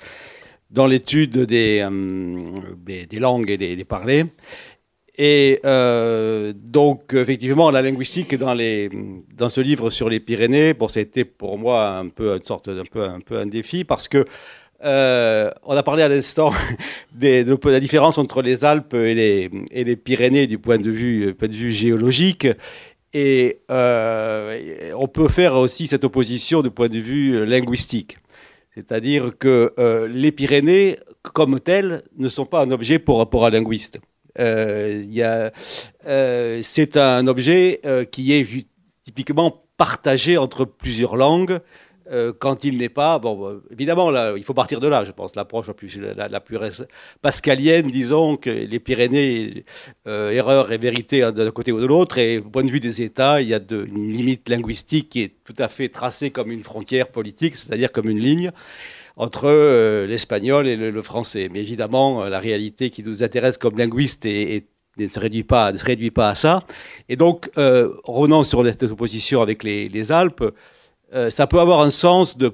dans l'étude des, des, langues et des, des parlers. Et euh, donc, effectivement, la linguistique dans, les, dans ce livre sur les Pyrénées, bon, c'était pour moi un peu une sorte d'un peu, un peu un défi parce que euh, on a parlé à l'instant de, la différence entre les Alpes et les, et les Pyrénées du point de vue, point de vue géologique. Et euh, on peut faire aussi cette opposition du point de vue linguistique. C'est-à-dire que les Pyrénées, comme telles, ne sont pas un objet pour, pour un linguiste. Euh, euh, c'est un objet euh, qui est typiquement partagé entre plusieurs langues. quand il n'est pas, bon, évidemment, il faut partir de là, je pense, l'approche la plus, pascalienne, disons, que les Pyrénées, erreur et vérité d'un côté ou de l'autre, et au point de vue des États, il y a une limite linguistique qui est tout à fait tracée comme une frontière politique, c'est-à-dire comme une ligne entre euh, l'espagnol et le, français. Mais évidemment, euh, la réalité qui nous intéresse comme linguiste ne se réduit pas, à ça. Et donc, euh, sur cette opposition avec les, Alpes, ça peut avoir un sens de,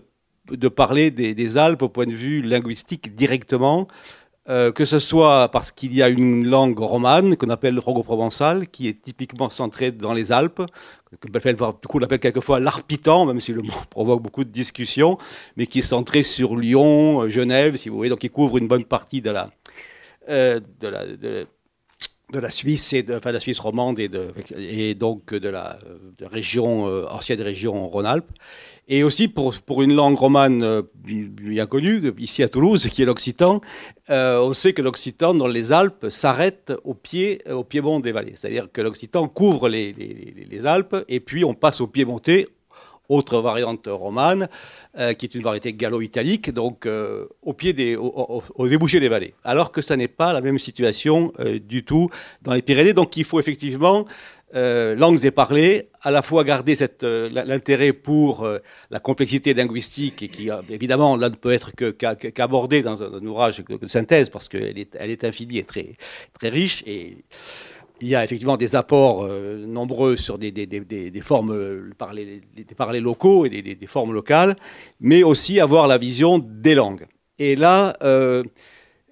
parler des, Alpes au point de vue linguistique directement, que ce soit parce qu'il y a une langue romane qu'on appelle le rogo-provençal, qui est typiquement centrée dans les Alpes, du coup, on l'appelle quelquefois l'arpitan, même si le mot provoque beaucoup de discussions, mais qui est centré sur Lyon, euh, Genève, si vous voulez, donc qui couvre une bonne partie de la, euh, de la, de, la Suisse, et de, la Suisse romande et, de, et donc de la région, euh, ancienne région Rhône-Alpes. Et aussi pour, une langue romane euh, bien connue, ici à Toulouse, qui est l'occitan, euh, on sait que l'occitan dans les Alpes s'arrête au pied, au piémont des vallées. C'est-à-dire que l'occitan couvre les, les, Alpes et puis on passe au piémontais, autre variante romane, euh, qui est une variété gallo-italique, donc au pied des, au, débouché des vallées. Alors que ça n'est pas la même situation du tout dans les Pyrénées. Donc il faut effectivement euh, langues et parlées, à la fois garder euh, l'intérêt pour euh, la complexité linguistique, et qui évidemment là ne peut être qu'abordée dans un, ouvrage de synthèse parce qu'elle est, infinie et très, très riche. Et il y a effectivement des apports nombreux sur des, des, formes, par les, locaux et des, formes locales, mais aussi avoir la vision des langues. Et là,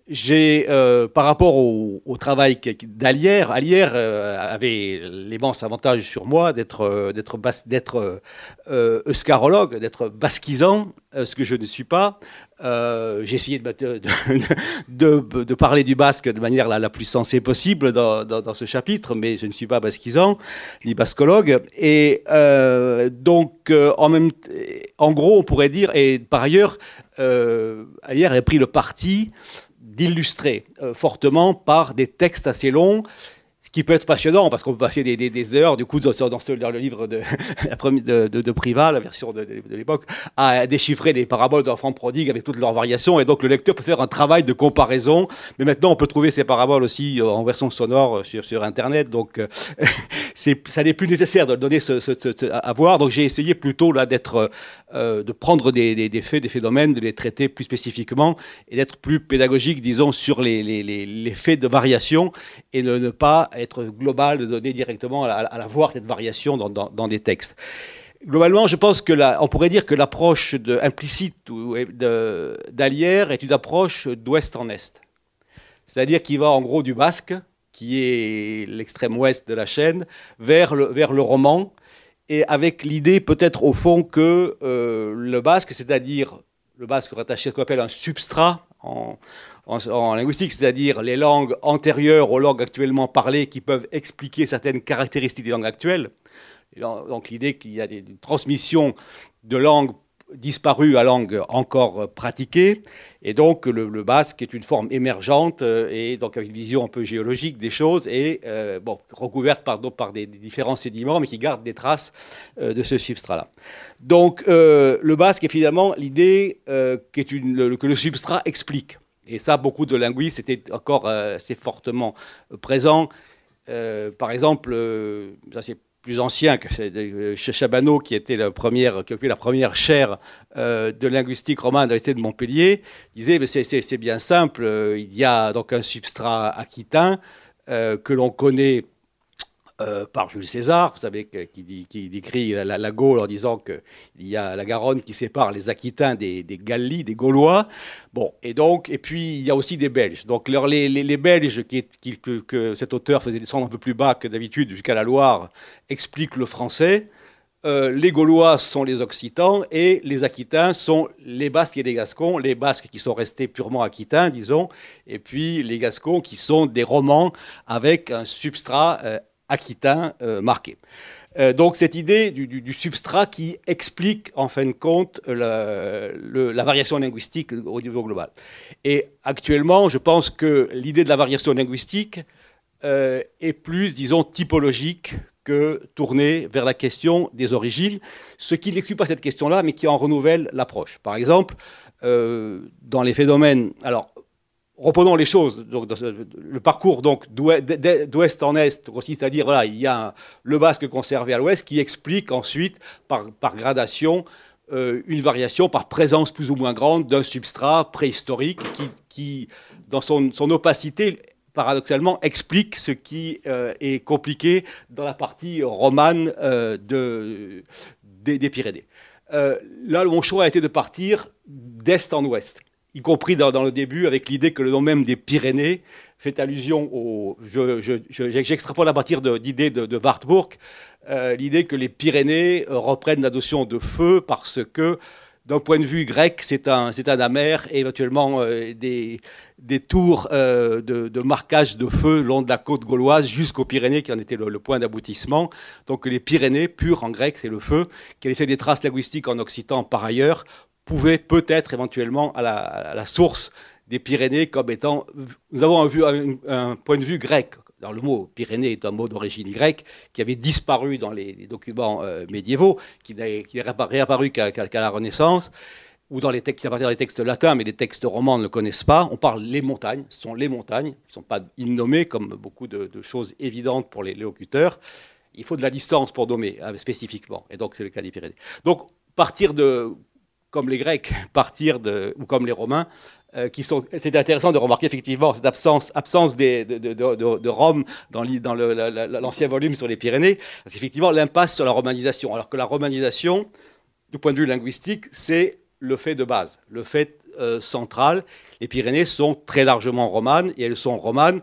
j'ai, euh, par rapport au, travail d'Alière, Alière euh, avait l'immense avantage sur moi d'être, euh, d'être, d'être euskarologue, d'être basquisant, ce que je ne suis pas. j'ai essayé de, parler du basque de manière la, plus sensée possible dans, ce chapitre, mais je ne suis pas basquisant ni bascologue. Et donc, en, en gros, on pourrait dire, et par ailleurs, Alière a pris le parti d'illustrer euh, fortement par des textes assez longs qui peut être passionnant parce qu'on peut passer des, heures, du coup, dans, dans, le livre de, de, de, Privat, la version de, l'époque, à déchiffrer les paraboles d'enfants prodigues avec toutes leurs variations. Et donc, le lecteur peut faire un travail de comparaison. Mais maintenant, on peut trouver ces paraboles aussi euh, en version sonore euh, sur, sur Internet. Donc, euh, ça n'est plus nécessaire de donner à voir. Donc, j'ai essayé plutôt là d'être, de prendre des, faits, des phénomènes, de les traiter plus spécifiquement et d'être plus pédagogique, disons, sur les, les, faits de variation et de ne pas être global, de donner directement à, la voir cette variation dans, des textes. Globalement, je pense que on pourrait dire que l'approche implicite d'Alière est une approche d'ouest en est. C'est-à-dire qu'il va en gros du basque, qui est l'extrême ouest de la chaîne, vers le, vers le roman, et avec l'idée peut-être au fond que euh, le basque, c'est-à-dire le basque rattaché à ce qu'on appelle un substrat en, en, linguistique, c'est-à-dire les langues antérieures aux langues actuellement parlées qui peuvent expliquer certaines caractéristiques des langues actuelles. donc l'idée qu'il y a des, transmissions de langues disparues à langues encore pratiquées, et donc le, basque est une forme émergente euh, et donc avec une vision un peu géologique des choses et euh, recouverte par, par des, différents sédiments, mais qui garde des traces euh, de ce substrat-là. Donc le basque est finalement l'idée que le substrat explique. Et ça, beaucoup de linguistes étaient encore euh, assez fortement euh, présents. Euh, par exemple, ça c'est plus ancien que Chabano, qui était la première, qui occupait la première chaire de linguistique romane à l'Université de Montpellier, disait c'est bien simple, il y a donc un substrat aquitain que l'on connaît euh, par Jules César, vous savez, qui, qui décrit la, la, Gaule en disant qu'il y a la Garonne qui sépare les Aquitains des, des des Gaulois. Bon, et donc, et puis il y a aussi des Belges. Donc les Belges qui, que, que, cet auteur faisait descendre un peu plus bas que d'habitude jusqu'à la Loire expliquent le français. Euh, les Gaulois sont les Occitans et les Aquitains sont les Basques et les Gascons, les Basques qui sont restés purement aquitains, disons, et puis les Gascons qui sont des Romans avec un substrat euh, aquitain euh, marqué. Euh, donc cette idée du, substrat qui explique en fin de compte la, variation linguistique au niveau global. Et actuellement, je pense que l'idée de la variation linguistique euh, est plus, disons, typologique que tournée vers la question des origines, ce qui n'exclut pas cette question-là, mais qui en renouvelle l'approche. Par exemple, dans les phénomènes, alors reprenons les choses. Donc, le parcours donc d'ouest en est consiste à dire voilà, il y a le basque conservé à l'ouest qui explique ensuite par, gradation euh, une variation par présence plus ou moins grande d'un substrat préhistorique qui, dans son, son, opacité, paradoxalement, explique ce qui euh, est compliqué dans la partie romane euh, de, des, des Pyrénées. là, mon choix a été de partir d'est en ouest y compris dans, le début, avec l'idée que le nom même des Pyrénées fait allusion au. J'extrapole je, à partir d'idées de, de, Wartburg, euh, l'idée que les Pyrénées euh, reprennent la notion de feu parce que, d'un point de vue grec, c'est un, un amer et éventuellement euh, des, des tours de, marquage de feu long de la côte gauloise jusqu'aux Pyrénées, qui en était le, point d'aboutissement. Donc les Pyrénées, pur en grec, c'est le feu, qui a laissé des traces linguistiques en occitan par ailleurs, pouvait peut-être éventuellement à la, source des Pyrénées comme étant, nous avons un, point de vue grec. Alors, le mot Pyrénées est un mot d'origine grecque qui avait disparu dans les, documents euh, médiévaux, qui n'est réapparu qu'à la Renaissance, ou dans les textes, à partir des textes latins, mais les textes romans ne le connaissent pas. On parle les montagnes, ce sont les montagnes, qui ne sont pas innommées comme beaucoup de, choses évidentes pour les locuteurs. Il faut de la distance pour nommer hein, spécifiquement, et donc c'est le cas des Pyrénées. Donc, partir de comme les Grecs, partir ou comme les Romains, euh. C'était intéressant de remarquer effectivement cette absence, absence de, Rome dans, dans l'ancien volume sur les Pyrénées, parce qu'effectivement l'impasse sur la romanisation. Alors que la romanisation, du point de vue linguistique, c'est le fait de base, le fait euh, central. Les Pyrénées sont très largement romanes et elles sont romanes,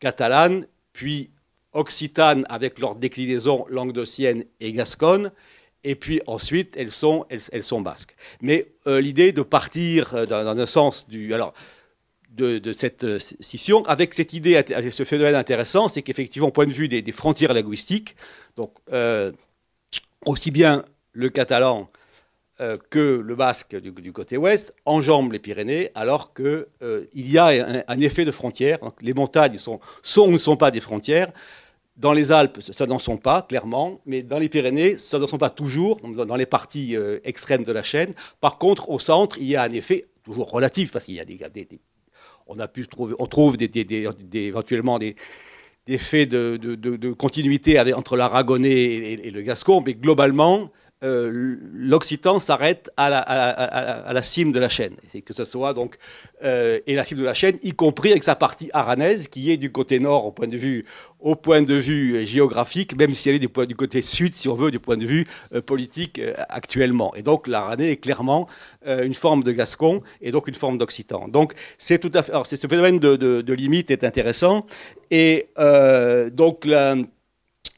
catalanes, puis occitanes avec leur déclinaison languedocienne et gasconne, et puis ensuite elles sont, elles, sont basques. Mais euh, l'idée de partir euh, dans, un sens du, alors, de, cette euh, scission, avec cette idée, ce phénomène intéressant, c'est qu'effectivement, au point de vue des, frontières linguistiques, donc aussi bien le catalan que le basque du, côté ouest enjambent les Pyrénées, alors qu'il il y a un, effet de frontière. les montagnes sont, sont ou ne sont pas des frontières. Dans les Alpes, ça n'en sont pas, clairement, mais dans les Pyrénées, ça n'en sont pas toujours, dans les parties euh, extrêmes de la chaîne. Par contre, au centre, il y a un effet, toujours relatif, parce qu'il y a des, on a pu trouver, on trouve éventuellement des, faits de, continuité entre l'aragonais et, le gascon, mais globalement, euh, l'Occitan s'arrête à la, cime de la chaîne. Et que ce soit donc euh, et la cime de la chaîne, y compris avec sa partie aranaise, qui est du côté nord au point de vue, au point de vue géographique, même si elle est du, côté sud, si on veut, du point de vue euh, politique actuellement. Et donc l'Aranais est clairement une forme de gascon et donc une forme d'occitan. Donc c'est tout à fait. Alors, ce phénomène de, de, limite est intéressant et donc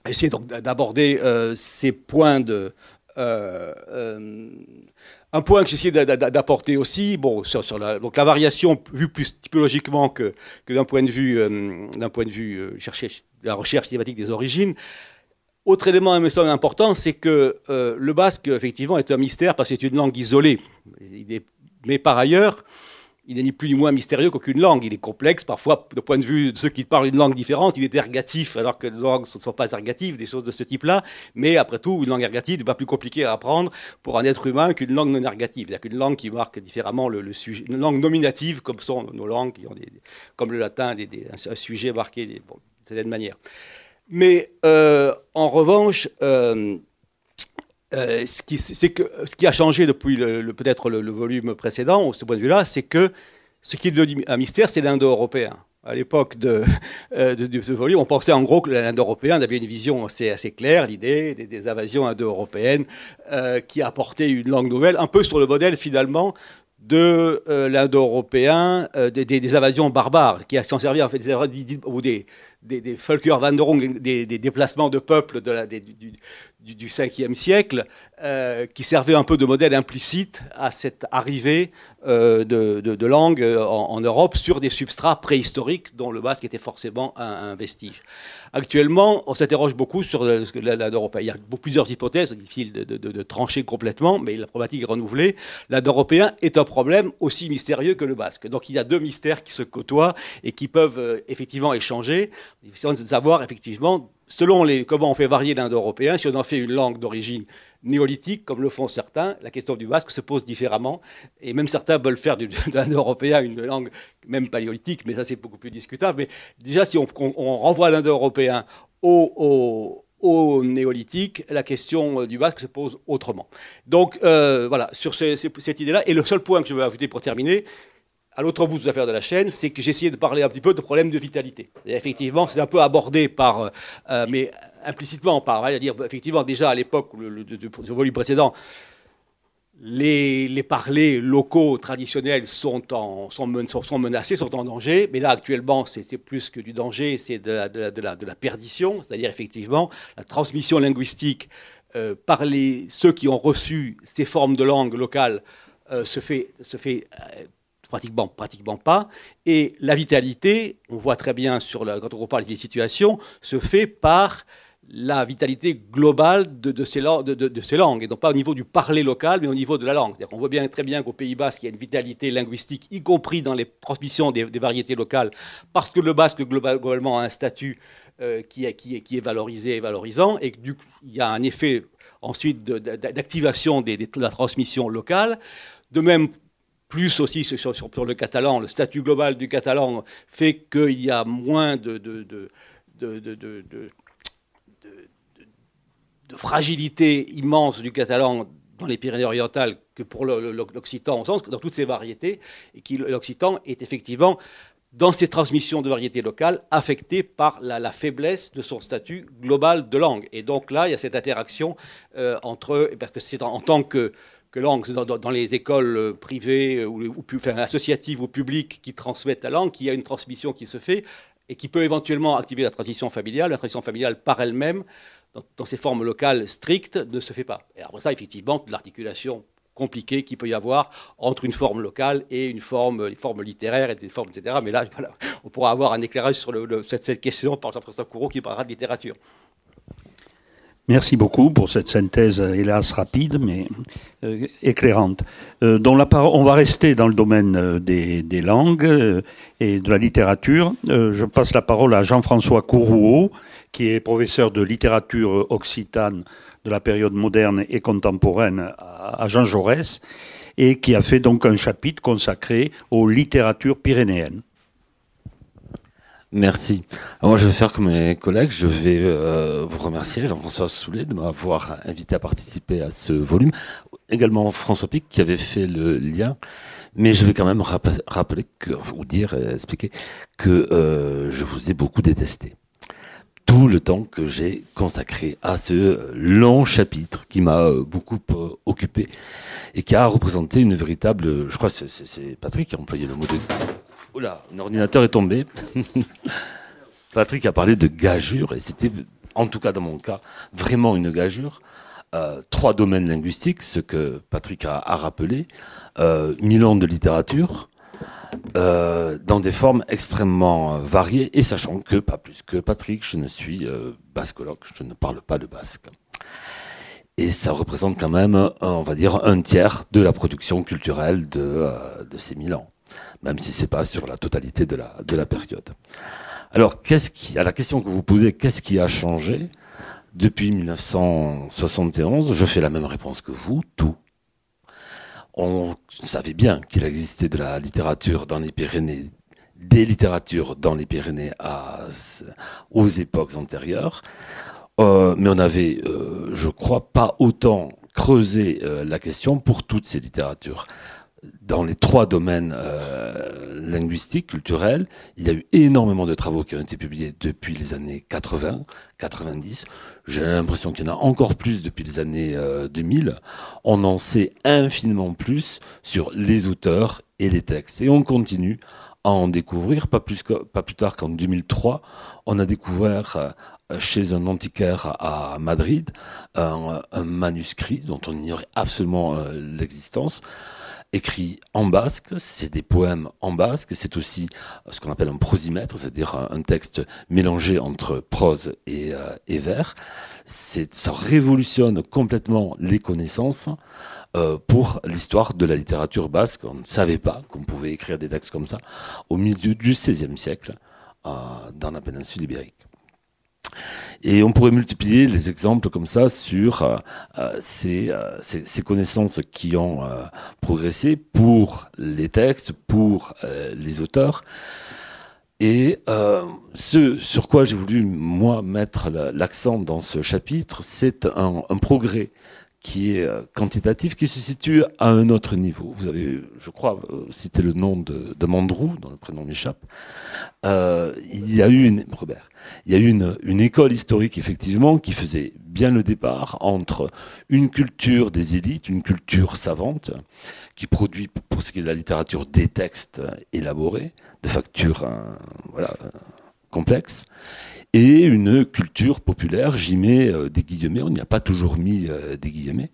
essayer d'aborder ces points de euh, euh, un point que essayé d'apporter aussi, bon, la, donc la variation vue plus typologiquement que, d'un point de vue, euh, d'un point de vue chercher, la recherche cinématique des origines. Autre élément important, c'est que le basque, effectivement, est un mystère parce que c'est une langue isolée. mais par ailleurs, il n'est ni plus ni moins mystérieux qu'aucune langue. Il est complexe, parfois, du point de vue de ceux qui parlent une langue différente, il est ergatif, alors que les langues ne sont pas ergatives, des choses de ce type-là. Mais après tout, une langue ergative n'est pas plus compliquée à apprendre pour un être humain qu'une langue non ergative. A qu'une langue qui marque différemment le, sujet. Une langue nominative, comme sont nos langues, comme le latin, un, sujet marqué d'une certaine manière. Mais euh, en revanche, euh, euh, ce, qui, a changé depuis peut-être le, volume précédent, ce point de vue-là, c'est que ce qui est un mystère, c'est l'indo-européen. À l'époque de, euh, de, ce volume, on pensait en gros que l'indo-européen avait une vision assez, claire, l'idée des, invasions indo-européennes euh, qui apportaient une langue nouvelle, un peu sur le modèle finalement de l'indo-européen, des, des, invasions barbares, qui s'en servi en fait des, ou des, des, des des, des, déplacements de peuples de la, du, du, 5e siècle, euh, qui servait un peu de modèle implicite à cette arrivée euh, de, de, langues euh, en, Europe sur des substrats préhistoriques dont le basque était forcément un, vestige. Actuellement, on s'interroge beaucoup sur l'Inde-européen. Il y a plusieurs hypothèses, difficile de, trancher complètement, mais la problématique est renouvelée. L'Inde-européen est un problème aussi mystérieux que le basque. Donc il y a deux mystères qui se côtoient et qui peuvent effectivement échanger. Il faut savoir effectivement selon les, comment on fait varier l'indo-européen, si on en fait une langue d'origine néolithique, comme le font certains, la question du basque se pose différemment. Et même certains veulent faire de l'indo-européen une langue même paléolithique, mais ça c'est beaucoup plus discutable. Mais déjà, si on, renvoie l'indo-européen au, néolithique, la question du basque se pose autrement. Donc euh, voilà, sur cette idée-là, et le seul point que je veux ajouter pour terminer, à l'autre bout des affaires de la chaîne, c'est que j'ai essayé de parler un petit peu de problème de vitalité. Effectivement, c'est un peu abordé par, euh, euh, mais implicitement par, dire effectivement déjà à l'époque du volume précédent, les, les, parlers locaux traditionnels sont, sont, sont, menacés, sont en danger, mais là actuellement c'est plus que du danger, c'est de la, de, la, de la, perdition, c'est-à-dire effectivement la transmission linguistique euh, par les, ceux qui ont reçu ces formes de langue locales se fait, se fait pratiquement, pratiquement pas. Et la vitalité, on voit très bien sur quand on parle des situations, se fait par la vitalité globale de, ces, langues, et non pas au niveau du parler local, mais au niveau de la langue. On voit bien très bien qu'au Pays Basque, il y a une vitalité linguistique, y compris dans les transmissions des, variétés locales, parce que le basque globalement a un statut euh, qui, est, valorisé et valorisant, et qu'il y a un effet ensuite d'activation de, la transmission locale. De même plus aussi sur, le catalan, le statut global du catalan fait qu'il y a moins de fragilité immense du catalan dans les Pyrénées-Orientales que pour l'Occitan, sens dans toutes ces variétés, et que l'Occitan est effectivement, dans ses transmissions de variétés locales, affecté par la, faiblesse de son statut global de langue. Et donc là, il y a cette interaction euh, entre, parce que c'est en, tant que, langue, dans, les écoles privées ou, ou associatives ou publiques qui transmettent la langue, qu'il y a une transmission qui se fait et qui peut éventuellement activer la transition familiale. La transition familiale par elle-même dans, ces formes locales strictes ne se fait pas. Et après ça, effectivement, l'articulation compliquée qu'il peut y avoir entre une forme locale et une forme, une forme littéraire, et des formes, etc. Mais là, on pourra avoir un éclairage sur cette, question par Jean-François Courreau qui parlera de littérature. Merci beaucoup pour cette synthèse, hélas rapide, mais euh, éclairante. Euh, la on va rester dans le domaine euh, des, langues et de la littérature. je passe la parole à Jean-François Courreau, qui est professeur de littérature occitane de la période moderne et contemporaine à Jean Jaurès, et qui a fait donc un chapitre consacré aux littératures pyrénéennes. Merci. moi, je vais faire comme mes collègues. Je vais euh, vous remercier, Jean-François Soulet, de m'avoir invité à participer à ce volume. Également François Pic, qui avait fait le lien. Mais je vais quand même rappeler, que, ou dire, expliquer que euh, je vous ai beaucoup détesté tout le temps que j'ai consacré à ce long chapitre qui m'a euh, beaucoup euh, occupé et qui a représenté une véritable. Je crois que c'est Patrick qui a employé le mot de. Oula, un ordinateur est tombé. Patrick a parlé de gageure et c'était, en tout cas dans mon cas, vraiment une gageure. Euh, trois domaines linguistiques, ce que Patrick a, rappelé, euh, mille ans de littérature, euh, dans des formes extrêmement euh, variées, et sachant que, pas plus que Patrick, je ne suis euh, bascologue, je ne parle pas le basque. Et ça représente quand même, on va dire, un tiers de la production culturelle de, de ces mille ans, même si c'est pas sur la totalité de la, de période. Alors, à la question que vous posez, qu'est-ce qui a changé? Depuis 1971 Je fais la même réponse que vous, tout on savait bien qu'il existait de la littérature dans les Pyrénées, des littératures dans les Pyrénées aux époques antérieures, euh, mais on n'avait, euh, je crois, pas autant creusé euh, la question pour toutes ces littératures dans les trois domaines euh, linguistiques, culturels, il y a eu énormément de travaux qui ont été publiés depuis les années 80, 90. J'ai l'impression qu'il y en a encore plus depuis les années 2000. Euh, on en sait infiniment plus sur les auteurs et les textes. Et on continue à en découvrir, pas plus, pas plus tard qu'en 2003, on a découvert euh, chez un antiquaire à Madrid un, manuscrit dont on ignorait absolument l'existence écrit en basque, c'est des poèmes en basque, c'est aussi ce qu'on appelle un prosimètre, c'est-à-dire un texte mélangé entre prose et, euh, et vers. Ça révolutionne complètement les connaissances euh, pour l'histoire de la littérature basque. On ne savait pas qu'on pouvait écrire des textes comme ça au milieu du XVIe siècle euh, dans la péninsule ibérique. Et on pourrait multiplier les exemples comme ça sur euh, euh, euh, ces, connaissances qui ont progressé pour les textes, pour les auteurs. Et ce sur quoi j'ai voulu, moi, mettre l'accent dans ce chapitre, c'est un, progrès qui est quantitatif, qui se situe à un autre niveau. Vous avez, je crois, cité le nom de, Mandrou, dont le prénom m'échappe. il y a eu une, Robert, il y a eu une, école historique, effectivement, qui faisait bien le départ entre une culture des élites, une culture savante, qui produit, pour ce qui est de la littérature, des textes élaborés, de facture euh, voilà, complexes, et une culture populaire, j'y mets euh, des guillemets, on n'y a pas toujours mis euh, des guillemets,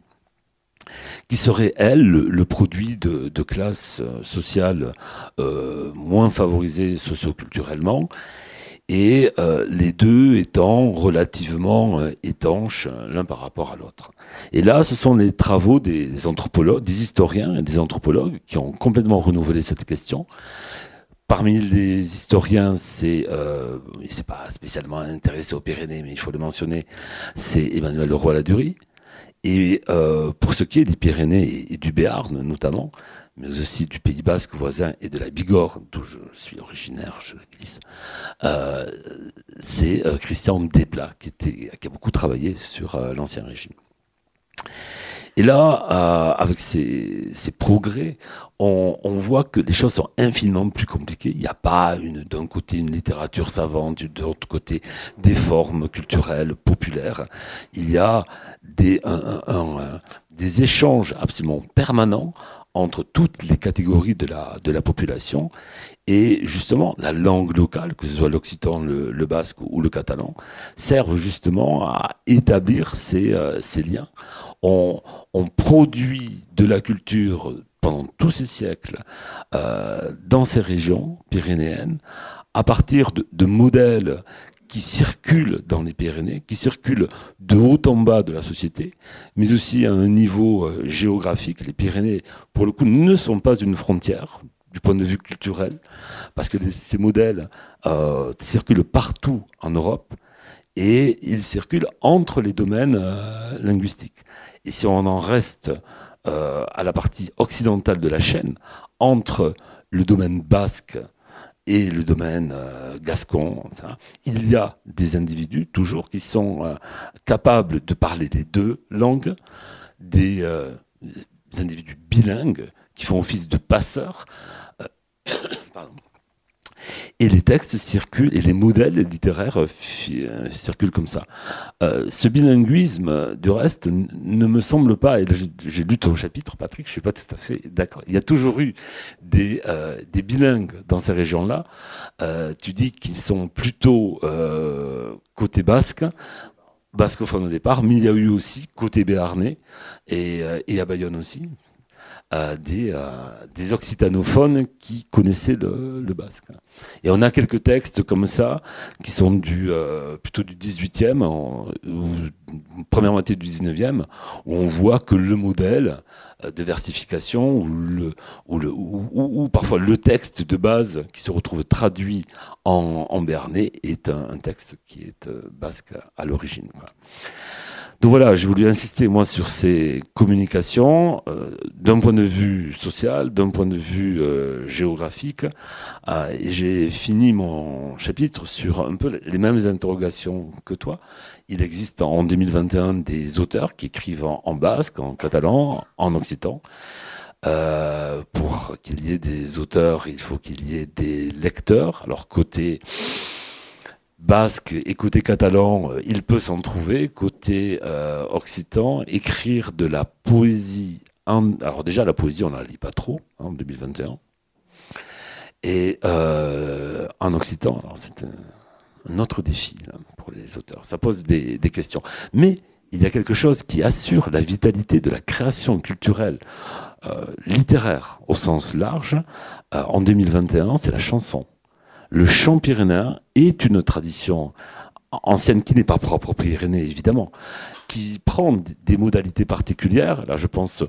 qui serait, elle, le, produit de, classes sociales moins favorisées socioculturellement, et euh, les deux étant relativement euh, étanches euh, l'un par rapport à l'autre. Et là, ce sont les travaux des, anthropologues, des historiens et des anthropologues qui ont complètement renouvelé cette question. Parmi les historiens, c'est, euh, c'est pas spécialement intéressé aux Pyrénées, mais il faut le mentionner, c'est Emmanuel Leroy-Ladurie. Et euh, pour ce qui est des Pyrénées et du Béarn notamment, mais aussi du Pays Basque voisin et de la Bigorre, d'où je suis originaire, je glisse, euh, c'est euh, Christian Desplat qui, a beaucoup travaillé sur l'Ancien Régime. Et là, euh, avec ces, progrès, on, voit que les choses sont infiniment plus compliquées. Il n'y a pas d'un côté une littérature savante, de l'autre côté des formes culturelles populaires. Il y a des, des échanges absolument permanents entre toutes les catégories de la, de la population et justement la langue locale, que ce soit l'occitan, le, basque ou le catalan, servent justement à établir ces, euh, ces liens. On, produit de la culture pendant tous ces siècles euh, dans ces régions pyrénéennes à partir de, de modèles qui circulent dans les Pyrénées, qui circulent de haut en bas de la société, mais aussi à un niveau euh, géographique. Les Pyrénées, pour le coup, ne sont pas une frontière du point de vue culturel, parce que ces modèles euh, circulent partout en Europe et ils circulent entre les domaines euh, linguistiques. Et si on en reste à la partie occidentale de la chaîne, entre le domaine basque et le domaine euh, gascon. Il y a des individus toujours qui sont euh, capables de parler les deux langues, euh, des, individus bilingues qui font office de passeurs. Et les textes circulent, et les modèles littéraires euh, euh, circulent comme ça. Euh, ce bilinguisme, du reste, ne me semble pas, et j'ai lu ton chapitre, Patrick, je ne suis pas tout à fait d'accord. Il y a toujours eu des, bilingues dans ces régions-là. tu dis qu'ils sont plutôt côté basque, bascophone au départ, mais il y a eu aussi côté béarnais et à Bayonne aussi, des, des occitanophones qui connaissaient le, basque. Et on a quelques textes comme ça, qui sont du, euh, plutôt du 18e, en, ou première moitié du 19e, où on voit que le modèle euh, de versification, ou, parfois le texte de base qui se retrouve traduit en, en est un, texte qui est euh, basque à l'origine. Donc voilà, j'ai voulu insister moi sur ces communications euh, d'un point de vue social, d'un point de vue euh, géographique, euh, et j'ai fini mon chapitre sur un peu les mêmes interrogations que toi. Il existe en 2021 des auteurs qui écrivent en, basque, en catalan, en occitan. pour qu'il y ait des auteurs, il faut qu'il y ait des lecteurs. Alors côté basque et côté catalan, euh, il peut s'en trouver. Côté euh, occitan, écrire de la poésie. Alors déjà, la poésie, on ne la lit pas trop hein, en 2021. Et euh, en occitan, c'est un, autre défi pour les auteurs. Ça pose des, questions. Mais il y a quelque chose qui assure la vitalité de la création culturelle littéraire au sens large. en 2021, c'est la chanson le chant pyrénéen est une tradition ancienne qui n'est pas propre aux Pyrénées, évidemment, qui prend des modalités particulières. Là, je pense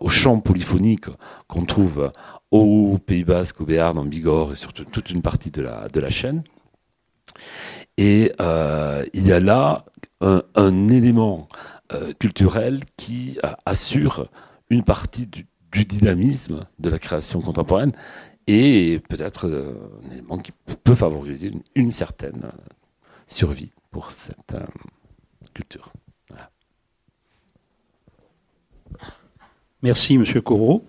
au chant polyphonique qu'on trouve au Pays Basque, au Béarn, en Bigorre et surtout toute une partie de la, chaîne. Et euh, il y a là un, élément euh, culturel qui euh, assure une partie du dynamisme de la création contemporaine et peut-être euh, un élément qui peut favoriser une, certaine euh, survie pour cette euh, culture. Merci, Monsieur Corot.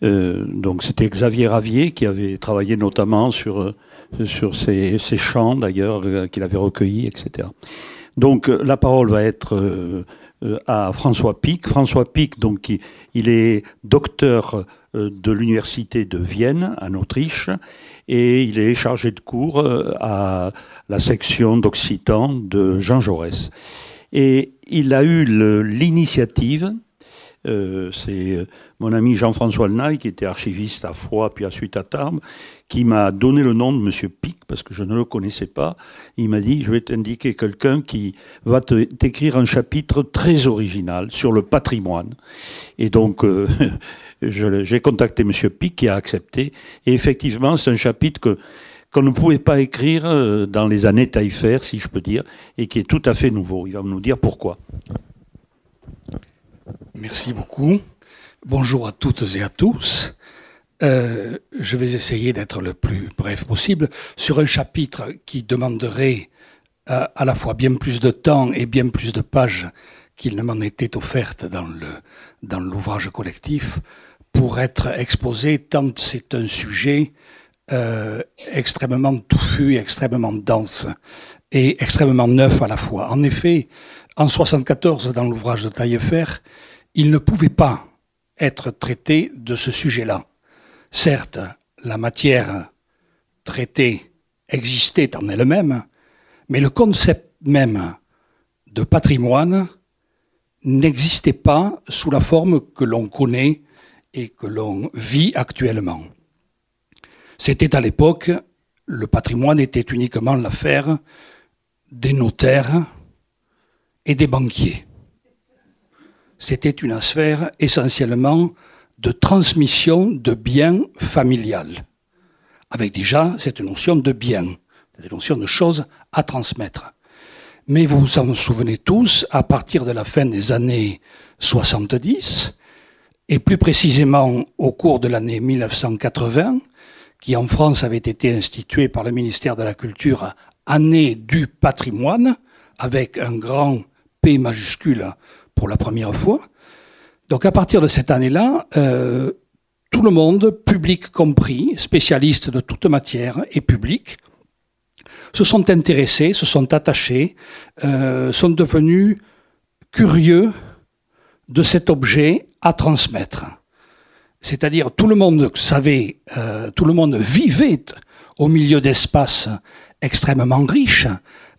donc c'était Xavier Ravier qui avait travaillé notamment sur, sur ces, ces chants d'ailleurs qu'il avait recueillis, etc. Donc la parole va être à François Pic. François Pic, donc il est docteur de l'université de Vienne, en Autriche, et il est chargé de cours euh, à la section d'Occitan de Jean Jaurès. Et il a eu l'initiative, euh, c'est mon ami Jean-François Lenaille, qui était archiviste à Foix, puis ensuite à Tarbes, qui m'a donné le nom de Monsieur Pic, parce que je ne le connaissais pas. Il m'a dit, je vais t'indiquer quelqu'un qui va t'écrire un chapitre très original sur le patrimoine. Et donc, j'ai contacté M. Pic qui a accepté. Et effectivement, c'est un chapitre qu'on ne pouvait pas écrire euh, dans les années Taillefer, si je peux dire, et qui est tout à fait nouveau. Il va nous dire pourquoi. Merci beaucoup. Bonjour à toutes et à tous. Euh, je vais essayer d'être le plus bref possible sur un chapitre qui demanderait euh, à la fois bien plus de temps et bien plus de pages qu'il ne m'en était offerte dans l'ouvrage collectif pour être exposé tant c'est un sujet euh, extrêmement touffu, extrêmement dense et extrêmement neuf à la fois. En effet, en 74, dans l'ouvrage de Taillefer, il ne pouvait pas être traité de ce sujet-là. Certes, la matière traitée existait en elle-même, mais le concept même de patrimoine n'existait pas sous la forme que l'on connaît et que l'on vit actuellement. C'était à l'époque, le patrimoine était uniquement l'affaire des notaires et des banquiers. C'était une sphère essentiellement de transmission de biens familiales, avec déjà cette notion de bien, cette notion de choses à transmettre. Mais vous vous en souvenez tous, à partir de la fin des années 70, et plus précisément au cours de l'année 1980, qui en France avait été institué par le ministère de la Culture, année du patrimoine, avec un grand P majuscule pour la première fois. Donc à partir de cette année-là, euh, tout le monde, public compris, spécialiste de toute matière et public, se sont intéressés, se sont attachés, euh, sont devenus curieux de cet objet à transmettre. C'est-à-dire tout le monde savait, euh, tout le monde vivait au milieu d'espaces extrêmement riches,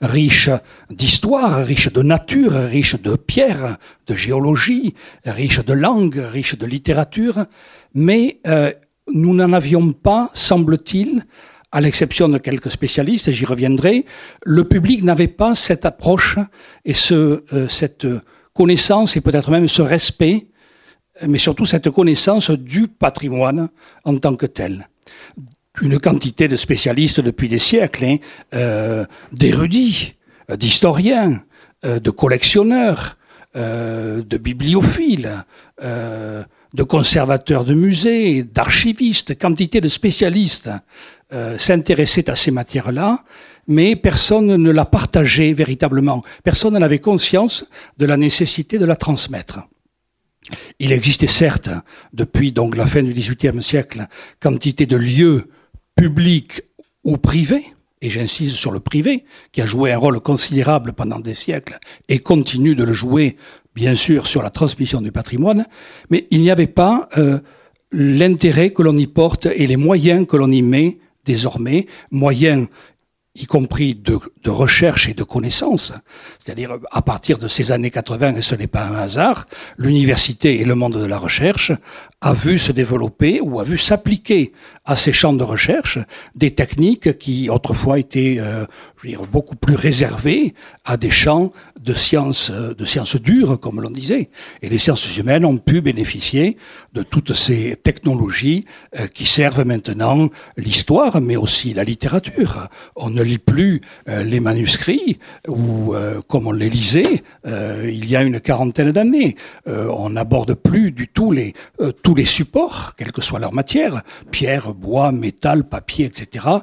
riches d'histoire, riches de nature, riches de pierres, de géologie, riches de langue, riches de littérature, mais euh, nous n'en avions pas, semble-t-il, à l'exception de quelques spécialistes, j'y reviendrai, le public n'avait pas cette approche et ce, euh, cette connaissance et peut-être même ce respect mais surtout cette connaissance du patrimoine en tant que tel. Une quantité de spécialistes depuis des siècles, hein, euh, d'érudits, euh, d'historiens, euh, de collectionneurs, de bibliophiles, de conservateurs de musées, d'archivistes, quantité de spécialistes s'intéressaient à ces matières-là, mais personne ne la partageait véritablement. Personne n'avait conscience de la nécessité de la transmettre. Il existait certes, depuis donc la fin du XVIIIe siècle, quantité de lieux publics ou privés, et j'insiste sur le privé, qui a joué un rôle considérable pendant des siècles et continue de le jouer, bien sûr, sur la transmission du patrimoine, mais il n'y avait pas euh, l'intérêt que l'on y porte et les moyens que l'on y met désormais, moyens y compris de, de, recherche et de connaissance. C'est-à-dire, à partir de ces années 80, et ce n'est pas un hasard, l'université et le monde de la recherche a vu se développer ou a vu s'appliquer à ces champs de recherche des techniques qui autrefois étaient euh, je veux dire, beaucoup plus réservées à des champs de sciences, de sciences dures, comme l'on disait. Et les sciences humaines ont pu bénéficier de toutes ces technologies euh, qui servent maintenant l'histoire, mais aussi la littérature. On ne lit plus euh, les manuscrits ou euh, comme on les lisait il y a une quarantaine d'années. on n'aborde plus du tout les tous les supports, quelle que soit leur matière, pierre, bois, métal, papier, etc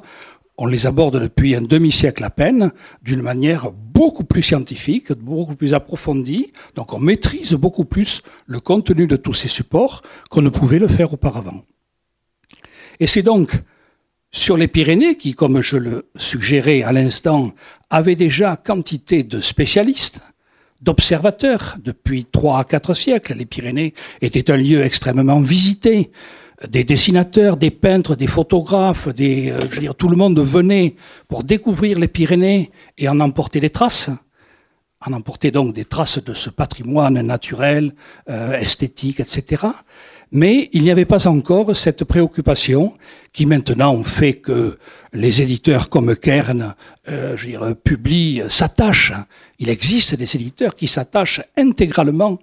on les aborde depuis un demi-siècle à peine, d'une manière beaucoup plus scientifique, beaucoup plus approfondie. Donc on maîtrise beaucoup plus le contenu de tous ces supports qu'on ne pouvait le faire auparavant. Et c'est donc sur les Pyrénées, qui, comme je le suggérais à l'instant, avaient déjà quantité de spécialistes, d'observateurs depuis trois à quatre siècles. Les Pyrénées étaient un lieu extrêmement visité des dessinateurs, des peintres, des photographes, des, euh, tout le monde venait pour découvrir les Pyrénées et en emporter des traces, en emporter donc des traces de ce patrimoine naturel, euh, esthétique, etc. Mais il n'y avait pas encore cette préoccupation qui maintenant fait que les éditeurs comme Kern, euh, je publient, s'attachent. Il existe des éditeurs qui s'attachent intégralement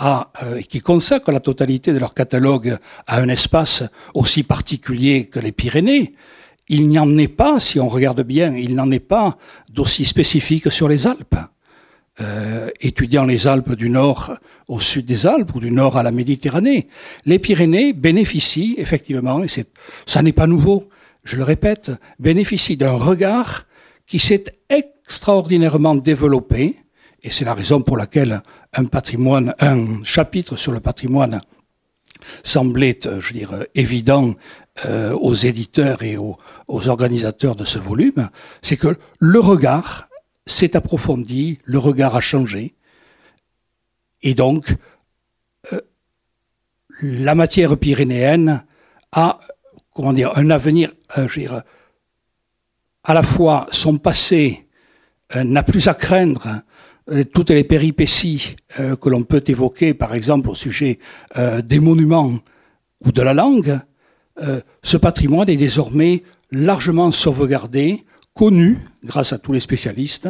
euh, qui consacrent la totalité de leur catalogue à un espace aussi particulier que les Pyrénées, il n'y en est pas, si on regarde bien, il n'en est pas d'aussi spécifique sur les Alpes. Euh, étudiant les Alpes du nord au sud des Alpes ou du nord à la Méditerranée, les Pyrénées bénéficient effectivement, et ça n'est pas nouveau, je le répète, bénéficient d'un regard qui s'est extraordinairement développé Et c'est la raison pour laquelle un patrimoine, un chapitre sur le patrimoine semblait, euh, je veux dire, évident euh, aux éditeurs et aux, organisateurs de ce volume, c'est que le regard s'est approfondi, le regard a changé, et donc euh, la matière pyrénéenne a, comment dire, un avenir, je veux dire, à la fois son passé n'a plus à craindre euh, toutes les péripéties euh, que l'on peut évoquer, par exemple au sujet euh, des monuments ou de la langue, ce patrimoine est désormais largement sauvegardé, connu grâce à tous les spécialistes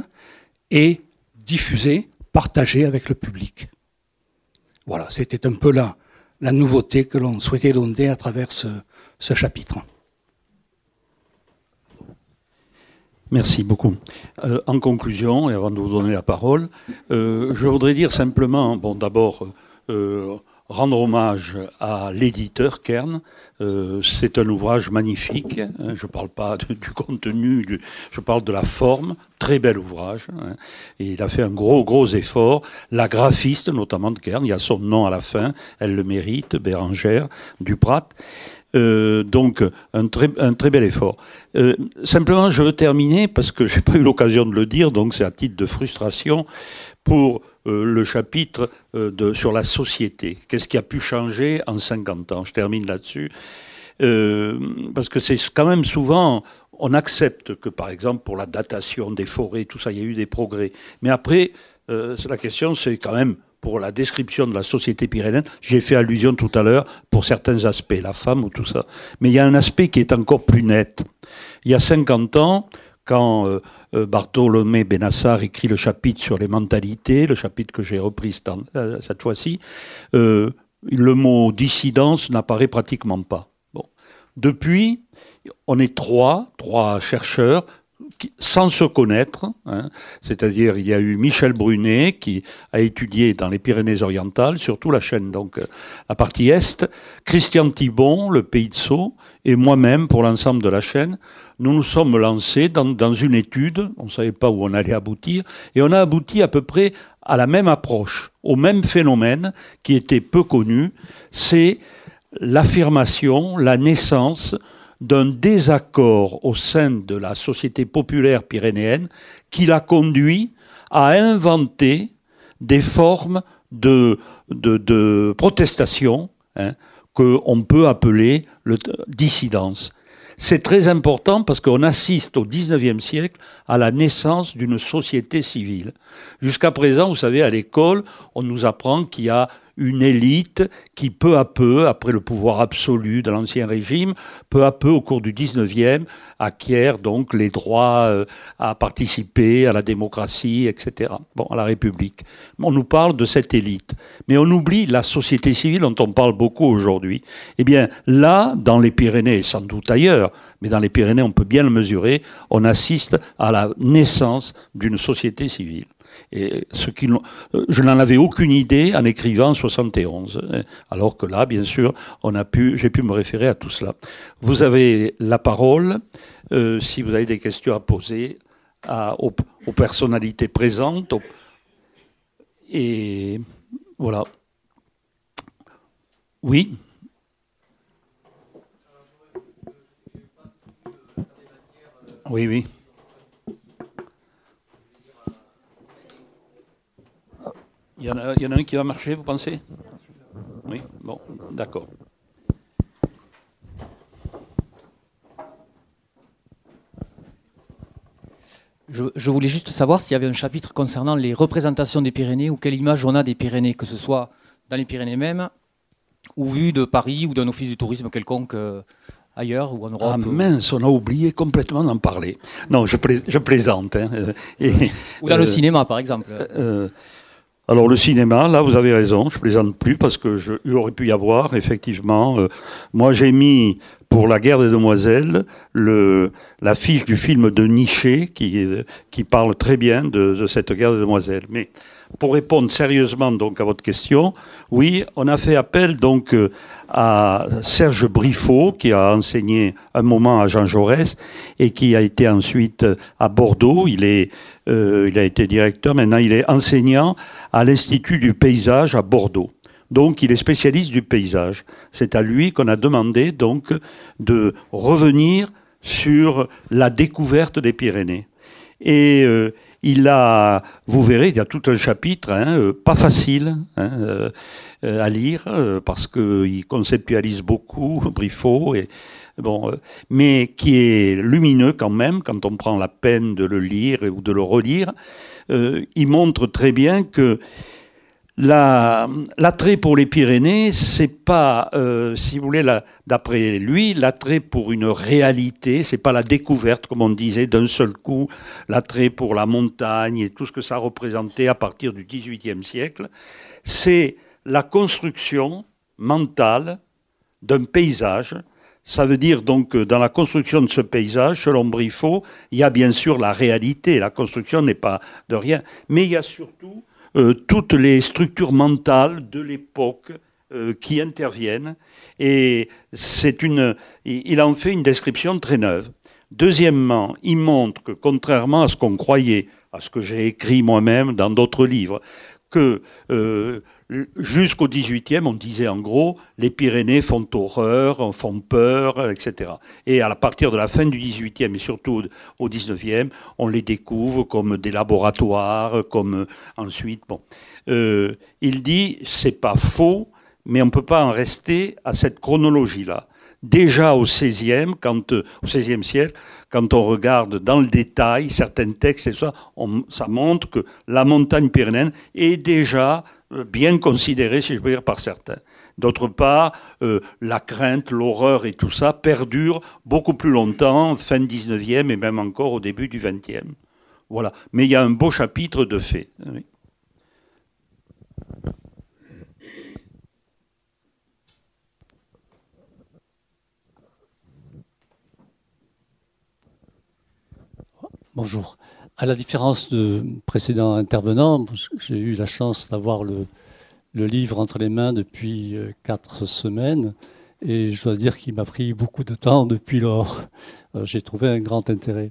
et diffusé, partagé avec le public. Voilà, c'était un peu la, la nouveauté que l'on souhaitait donner à travers ce chapitre. Merci beaucoup. Euh, en conclusion, et avant de vous donner la parole, euh, je voudrais dire simplement, bon, d'abord, euh, rendre hommage à l'éditeur Kern. C'est un ouvrage magnifique. Hein. je ne parle pas du contenu, je parle de la forme. Très bel ouvrage. Hein. et il a fait un gros, gros effort. La graphiste, notamment de Kern, il y a son nom à la fin, elle le mérite, Bérangère Duprat. Euh, donc, un très, un très bel effort. Euh, simplement, je veux terminer, parce que je n'ai pas eu l'occasion de le dire, donc c'est à titre de frustration, pour euh, le chapitre de, sur la société. Qu'est-ce qui a pu changer en 50 ans? Je termine là-dessus. parce que c'est quand même souvent, on accepte que, par exemple, pour la datation des forêts, tout ça, il y a eu des progrès. Mais après, la question, c'est quand même pour la description de la société pyrénéenne. J'ai fait allusion tout à l'heure pour certains aspects, la femme ou tout ça. Mais il y a un aspect qui est encore plus net. Il y a 50 ans, quand euh, euh, Bartholomé Benassar écrit le chapitre sur les mentalités, le chapitre que j'ai repris euh, cette fois-ci, le mot dissidence n'apparaît pratiquement pas. Bon. Depuis, on est trois, trois chercheurs sans se connaître, hein. c'est-à-dire il y a eu Michel Brunet qui a étudié dans les Pyrénées-Orientales, surtout la chaîne, donc la partie est, Christian Thibon, le pays de Sceaux, et moi-même pour l'ensemble de la chaîne, nous nous sommes lancés dans, une étude, on ne savait pas où on allait aboutir, et on a abouti à peu près à la même approche, au même phénomène qui était peu connu, c'est l'affirmation, la naissance d'un désaccord au sein de la société populaire pyrénéenne qui l'a conduit à inventer des formes de, de, protestation hein, qu'on peut appeler le dissidence. C'est très important parce qu'on assiste au XIXe siècle à la naissance d'une société civile. Jusqu'à présent, vous savez, à l'école, on nous apprend qu'il y a une élite qui, peu à peu, après le pouvoir absolu de l'Ancien Régime, peu à peu, au cours du 19e, acquiert donc les droits euh, à participer à la démocratie, etc., bon, à la République. On nous parle de cette élite. Mais on oublie la société civile dont on parle beaucoup aujourd'hui. Eh bien, là, dans les Pyrénées, sans doute ailleurs, mais dans les Pyrénées, on peut bien le mesurer, on assiste à la naissance d'une société civile. Et ce euh, je n'en avais aucune idée en écrivant en 71, hein. alors que là, bien sûr, on a pu, j'ai pu me référer à tout cela. Vous avez la parole euh, si vous avez des questions à poser aux, personnalités présentes. et voilà. Oui. Oui, oui. Il y, en a, un qui va marcher, vous pensez? Oui Bon, d'accord. Je, voulais juste savoir s'il y avait un chapitre concernant les représentations des Pyrénées ou quelle image on a des Pyrénées, que ce soit dans les Pyrénées même, ou vu de Paris ou d'un office du tourisme quelconque euh, ailleurs ou en Europe. Ah mince, on a oublié complètement d'en parler. Non, je, plaisante. Hein, euh, ou dans le euh, cinéma, par exemple. Alors le cinéma, là vous avez raison, je plaisante plus parce que je, il aurait pu y avoir effectivement. Euh, moi j'ai mis pour la guerre des demoiselles le l'affiche du film de Niché qui qui parle très bien de, cette guerre des demoiselles. Mais pour répondre sérieusement donc à votre question, oui, on a fait appel donc euh, à Serge Briffaut, qui a enseigné un moment à Jean Jaurès et qui a été ensuite à Bordeaux. Il, est, euh, il a été directeur, maintenant il est enseignant à l'Institut du paysage à Bordeaux. Donc il est spécialiste du paysage. C'est à lui qu'on a demandé donc de revenir sur la découverte des Pyrénées. Et euh, il a, vous verrez, il y a tout un chapitre, hein, euh, pas facile hein, euh, à lire, parce qu'il conceptualise beaucoup, Briffaut, et, bon, mais qui est lumineux quand même, quand on prend la peine de le lire ou de le relire. il montre très bien que L'attrait pour les Pyrénées, c'est pas, euh, si vous voulez, d'après lui, l'attrait pour une réalité, c'est pas la découverte, comme on disait, d'un seul coup, l'attrait pour la montagne et tout ce que ça représentait à partir du XVIIIe siècle. C'est la construction mentale d'un paysage. Ça veut dire donc que dans la construction de ce paysage, selon Briffaut, il y a bien sûr la réalité. La construction n'est pas de rien, mais il y a surtout euh, toutes les structures mentales de l'époque euh, qui interviennent. Et c'est une, il en fait une description très neuve. Deuxièmement, il montre que contrairement à ce qu'on croyait, à ce que j'ai écrit moi-même dans d'autres livres, que euh, jusqu'au 18e, on disait en gros, les Pyrénées font horreur, font peur, etc. Et à partir de la fin du 18e et surtout au 19e, on les découvre comme des laboratoires, comme ensuite, bon. Euh, il dit, c'est pas faux, mais on ne peut pas en rester à cette chronologie-là. Déjà au 16e, quand, au 16e siècle, quand on regarde dans le détail certains textes et ça, ça montre que la montagne pyrénéenne est déjà euh, bien considérée, si je peux dire, par certains. D'autre part, euh, la crainte, l'horreur et tout ça perdure beaucoup plus longtemps, fin 19e et même encore au début du 20e. Voilà. Mais il y a un beau chapitre de faits. Bonjour. À la différence de précédents intervenants, j'ai eu la chance d'avoir le, livre entre les mains depuis euh, quatre semaines et je dois dire qu'il m'a pris beaucoup de temps depuis lors. Euh, j'ai trouvé un grand intérêt.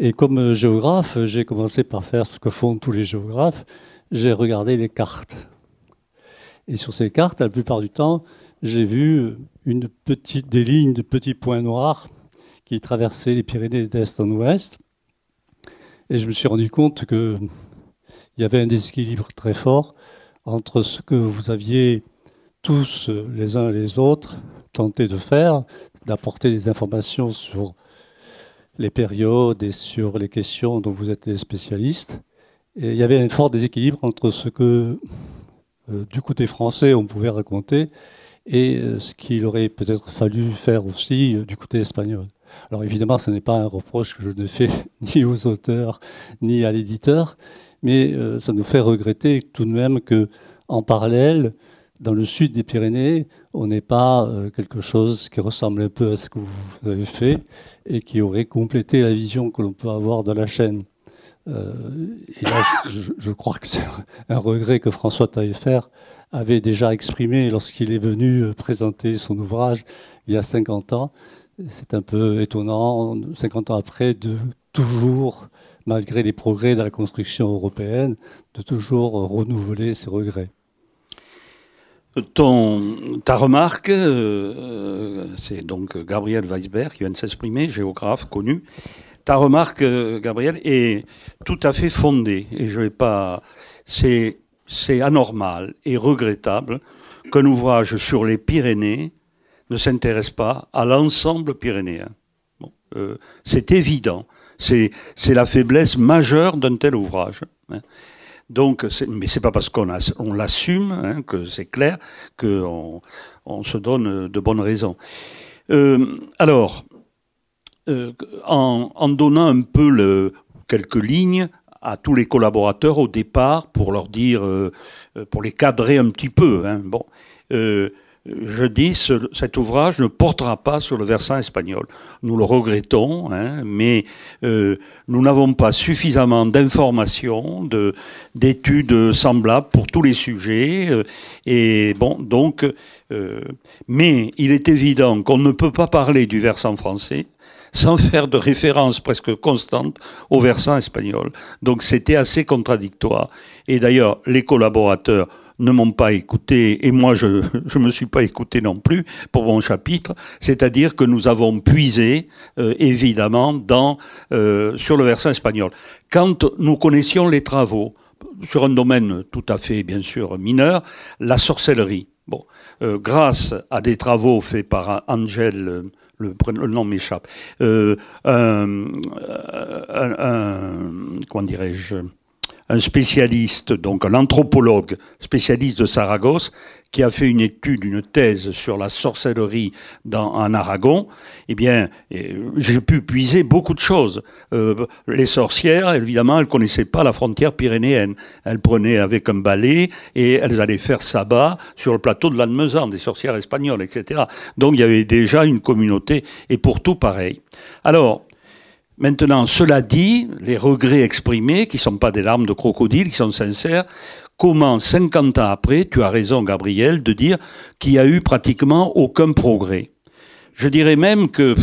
Et comme euh, géographe, j'ai commencé par faire ce que font tous les géographes, j'ai regardé les cartes. Et sur ces cartes, la plupart du temps, j'ai vu une petite, des lignes de petits points noirs qui traversaient les Pyrénées d'est en ouest et je me suis rendu compte qu'il y avait un déséquilibre très fort entre ce que vous aviez tous les uns et les autres tenté de faire, d'apporter des informations sur les périodes et sur les questions dont vous êtes des spécialistes. Et il y avait un fort déséquilibre entre ce que euh, du côté français on pouvait raconter et euh, ce qu'il aurait peut-être fallu faire aussi euh, du côté espagnol. Alors évidemment, ce n'est pas un reproche que je ne fais ni aux auteurs ni à l'éditeur, mais euh, ça nous fait regretter tout de même que, en parallèle, dans le sud des Pyrénées, on n'ait pas euh, quelque chose qui ressemble un peu à ce que vous avez fait et qui aurait complété la vision que l'on peut avoir de la chaîne. Euh, et là, je, crois que c'est un regret que François Taillefer avait déjà exprimé lorsqu'il est venu présenter son ouvrage il y a 50 ans, c'est un peu étonnant, 50 ans après, de toujours, malgré les progrès de la construction européenne, de toujours renouveler ses regrets. Ta remarque, euh, c'est donc Gabriel Weisberg qui vient de s'exprimer, géographe connu. Ta remarque, euh, Gabriel, est tout à fait fondée. Et je vais pas. C'est anormal et regrettable qu'un ouvrage sur les Pyrénées ne s'intéresse pas à l'ensemble pyrénéen. Euh, c'est évident. C'est, la faiblesse majeure d'un tel ouvrage. Hein. Donc, mais c'est pas parce qu'on on l'assume hein, que c'est clair qu'on on se donne de bonnes raisons. Euh, alors, euh, en, donnant un peu quelques lignes à tous les collaborateurs au départ pour leur dire, pour les cadrer un petit peu. Hein, bon, je dis, ce, cet ouvrage ne portera pas sur le versant espagnol. Nous le regrettons, hein, mais euh, nous n'avons pas suffisamment d'informations, d'études semblables pour tous les sujets. Euh, et bon, donc, euh, mais il est évident qu'on ne peut pas parler du versant français sans faire de référence presque constante au versant espagnol. Donc c'était assez contradictoire. Et d'ailleurs, les collaborateurs ne m'ont pas écouté et moi je ne me suis pas écouté non plus pour mon chapitre, c'est-à-dire que nous avons puisé euh, évidemment euh, sur le versant espagnol. Quand nous connaissions les travaux sur un domaine tout à fait bien sûr mineur, la sorcellerie. Euh, grâce à des travaux faits par Angel, le, nom m'échappe, un, comment dirais-je un spécialiste, donc un anthropologue spécialiste de Saragosse, qui a fait une étude, une thèse sur la sorcellerie dans, en Aragon, eh bien, j'ai pu puiser beaucoup de choses. Euh, les sorcières, évidemment, elles connaissaient pas la frontière pyrénéenne. Elles prenaient avec un balai et elles allaient faire sabbat sur le plateau de l'Annemezan, des sorcières espagnoles, etc. Donc il y avait déjà une communauté, et pour tout pareil. Alors, Maintenant, cela dit, les regrets exprimés, qui ne sont pas des larmes de crocodile, qui sont sincères, comment 50 ans après, tu as raison Gabriel, de dire qu'il n'y a eu pratiquement aucun progrès Je dirais même que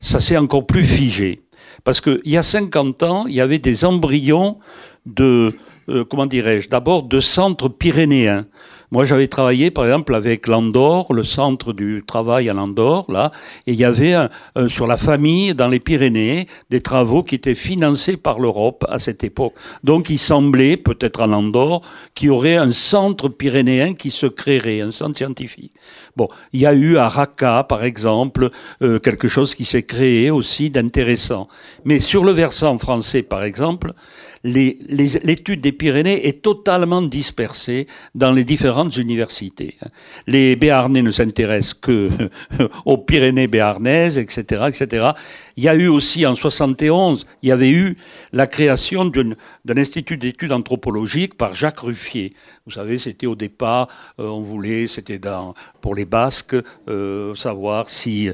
ça s'est encore plus figé. Parce qu'il y a 50 ans, il y avait des embryons de, euh, comment dirais-je, d'abord de centres pyrénéens. Moi, j'avais travaillé, par exemple, avec l'Andorre, le centre du travail à l'Andorre, là, et il y avait sur la famille dans les Pyrénées des travaux qui étaient financés par l'Europe à cette époque. Donc, il semblait, peut-être à l'Andorre, qu'il y aurait un centre pyrénéen qui se créerait, un centre scientifique. Bon, il y a eu à Raqqa, par exemple, euh, quelque chose qui s'est créé aussi d'intéressant. Mais sur le versant français, par exemple, l'étude des Pyrénées est totalement dispersée dans les différentes universités. Les Béarnais ne s'intéressent que aux Pyrénées béarnaises, etc., etc. Il y a eu aussi en 71, il y avait eu la création d'un institut d'études anthropologiques par Jacques Ruffier. Vous savez, c'était au départ, euh, on voulait, c'était pour les Basques, euh, savoir si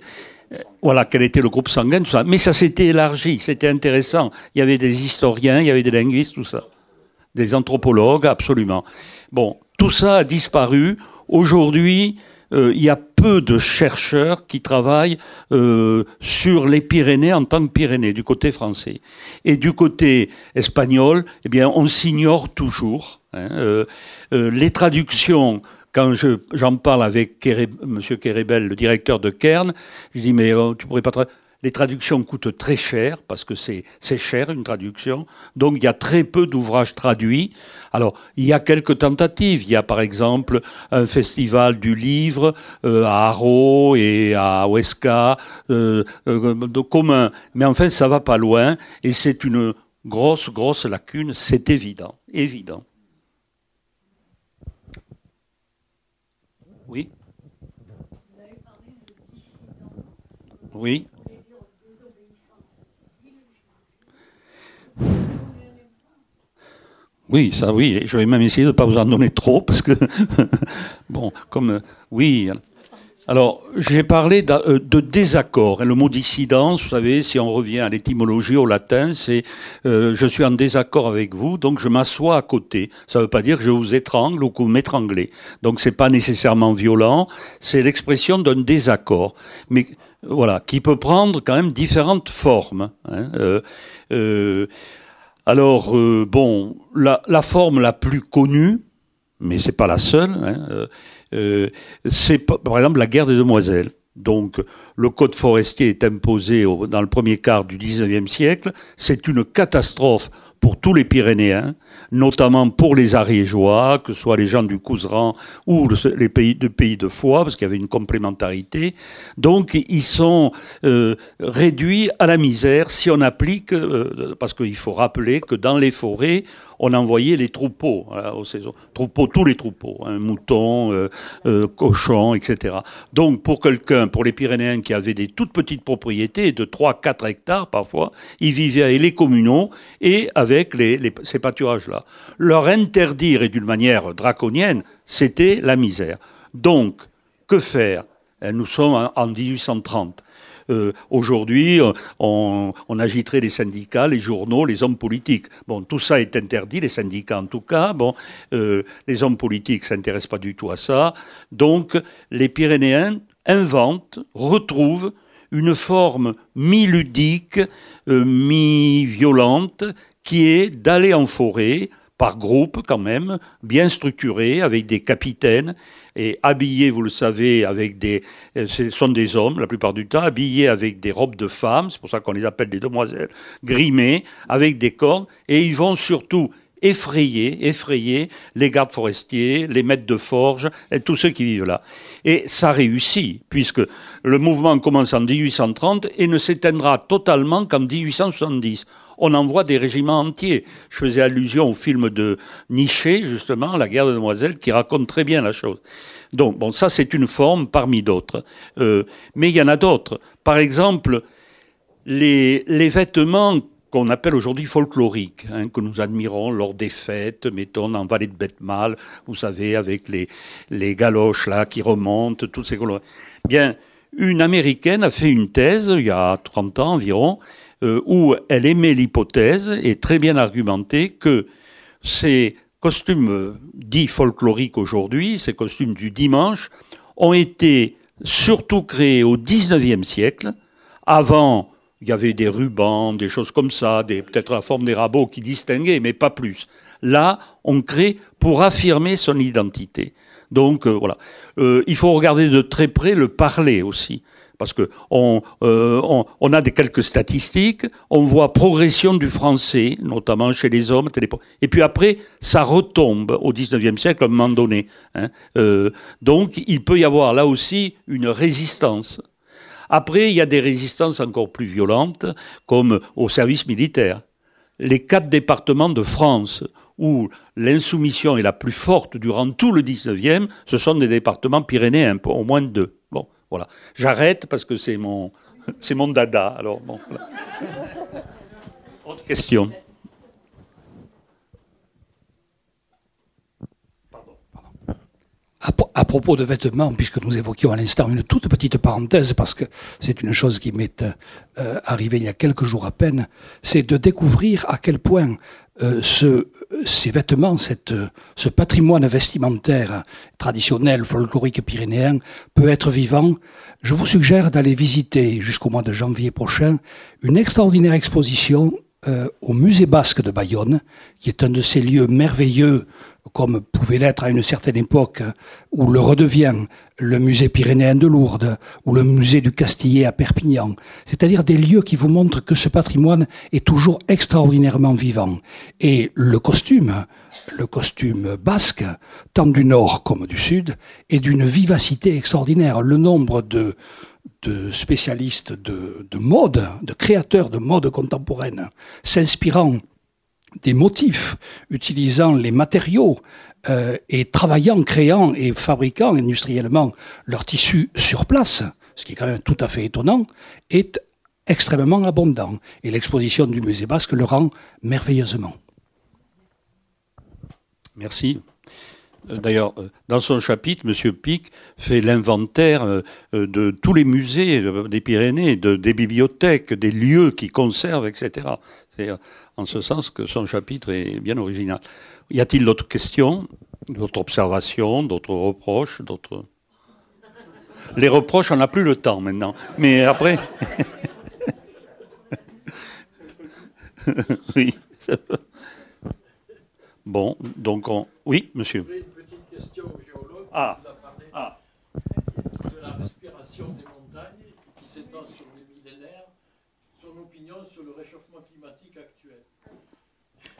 voilà, quel était le groupe sanguin, tout ça. Mais ça s'était élargi, c'était intéressant. Il y avait des historiens, il y avait des linguistes, tout ça. Des anthropologues, absolument. Bon, tout ça a disparu. Aujourd'hui, euh, il y a peu de chercheurs qui travaillent euh, sur les Pyrénées en tant que Pyrénées, du côté français. Et du côté espagnol, eh bien, on s'ignore toujours. Hein. Euh, les traductions quand j'en parle avec M. Kerebel, le directeur de Kern, je dis mais oh, tu pourrais pas les traductions coûtent très cher parce que c'est cher une traduction. Donc il y a très peu d'ouvrages traduits. Alors il y a quelques tentatives. Il y a par exemple un festival du livre euh, à Haro et à Huesca euh, euh, de commun. Mais en fait ça va pas loin et c'est une grosse grosse lacune. C'est évident, évident. Oui. Oui. Oui, ça oui. Je vais même essayer de ne pas vous en donner trop parce que, bon, comme, oui, alors, j'ai parlé euh, de, désaccord. le mot dissidence, vous savez, si on revient à l'étymologie au latin, c'est euh, je suis en désaccord avec vous, donc je m'assois à côté. Ça ne veut pas dire que je vous étrangle ou que vous m'étranglez. Donc, c'est pas nécessairement violent. C'est l'expression d'un désaccord, mais voilà, qui peut prendre quand même différentes formes. Hein. Euh, alors, bon, la, forme la plus connue, mais c'est pas la seule. Hein, euh, c'est par exemple la guerre des demoiselles. Donc, le code forestier est imposé dans le premier quart du 19e siècle. C'est une catastrophe pour tous les Pyrénéens, notamment pour les Ariégeois, que ce soit les gens du Couseran ou les pays de pays Foix, parce qu'il y avait une complémentarité. Donc, ils sont euh, réduits à la misère si on applique, euh, parce qu'il faut rappeler que dans les forêts, on envoyait les troupeaux aux saisons. Troupeaux, tous les troupeaux, hein, moutons, euh, euh, cochons, etc. Donc pour quelqu'un, pour les Pyrénéens qui avaient des toutes petites propriétés de 3-4 hectares parfois, ils vivaient avec les communaux et avec ces pâturages-là. Leur interdire, et d'une manière draconienne, c'était la misère. Donc, Que faire? Nous sommes en 1830. Euh, aujourd'hui, on, agiterait les syndicats, les journaux, les hommes politiques. Bon, tout ça est interdit, les syndicats en tout cas. Bon, euh, les hommes politiques s'intéressent pas du tout à ça. Donc, les Pyrénéens inventent, retrouvent une forme mi-ludique, euh, mi-violente, qui est d'aller en forêt, par groupe quand même, bien structuré, avec des capitaines, et habillés, vous le savez, avec des... Euh, ce sont des hommes la plupart du temps, habillés avec des robes de femmes, c'est pour ça qu'on les appelle des demoiselles, grimées, avec des cornes, et ils vont surtout effrayer, effrayer les gardes forestiers, les maîtres de forge, et tous ceux qui vivent là. Et ça réussit, puisque le mouvement commence en 1830 et ne s'éteindra totalement qu'en 1870 on envoie des régiments entiers. Je faisais allusion au film de Nietzsche, justement, La guerre de demoiselles, qui raconte très bien la chose. Donc, bon, ça, c'est une forme parmi d'autres. Euh, mais il y en a d'autres. Par exemple, les, vêtements qu'on appelle aujourd'hui folkloriques, hein, que nous admirons lors des fêtes, mettons en vallée de Bethmal, vous savez, avec les, les galoches là qui remontent, toutes ces couleurs. Bien, une américaine a fait une thèse il y a 30 ans environ, euh, où elle émet l'hypothèse, et très bien argumentée, que ces costumes euh, dits folkloriques aujourd'hui, ces costumes du dimanche, ont été surtout créés au XIXe siècle. Avant, il y avait des rubans, des choses comme ça, peut-être la forme des rabots qui distinguaient, mais pas plus. Là, on crée pour affirmer son identité. Donc euh, voilà. il faut regarder de très près le parler aussi parce que euh, on, a des quelques statistiques, on voit progression du français, notamment chez les hommes, et puis après, ça retombe au 19e siècle à un moment donné. Hein. Euh, donc, il peut y avoir là aussi une résistance. Après, il y a des résistances encore plus violentes, comme au service militaire. Les quatre départements de France où l'insoumission est la plus forte durant tout le 19e, ce sont des départements pyrénéens, au moins deux. Voilà. J'arrête parce que c'est mon, c'est mon dada. Alors, bon, Autre question. À, propos de vêtements, puisque nous évoquions à l'instant une toute petite parenthèse, parce que c'est une chose qui m'est euh, arrivée il y a quelques jours à peine, c'est de découvrir à quel point euh, ce, ces vêtements, cette, ce patrimoine vestimentaire traditionnel, folklorique pyrénéen, peut être vivant. Je vous suggère d'aller visiter jusqu'au mois de janvier prochain une extraordinaire exposition euh, au musée basque de Bayonne, qui est un de ces lieux merveilleux comme pouvait l'être à une certaine époque, où le redevient le musée pyrénéen de Lourdes ou le musée du Castillet à Perpignan, c'est-à-dire des lieux qui vous montrent que ce patrimoine est toujours extraordinairement vivant. Et le costume, le costume basque, tant du nord comme du sud, est d'une vivacité extraordinaire. Le nombre de, spécialistes de, de mode, de créateurs de mode contemporaine, s'inspirant des motifs, utilisant les matériaux euh, et travaillant, créant et fabriquant industriellement leurs tissus sur place, ce qui est quand même tout à fait étonnant, est extrêmement abondant. Et l'exposition du musée basque le rend merveilleusement. Merci. Euh, d'ailleurs, euh, dans son chapitre, M. Pic fait l'inventaire de tous les musées des Pyrénées, des bibliothèques, des lieux qui conservent, etc. En ce sens que son chapitre est bien original. Y a-t-il d'autres questions, d'autres observations, d'autres reproches, d'autres? Les reproches, on n'a plus le temps maintenant. Mais après. oui. Bon, donc on. Oui, monsieur. Une petite question au géologue. Ah. ah. De la respiration des montagnes qui s'étend sur des millénaires. Son opinion sur le réchauffement climatique actuel.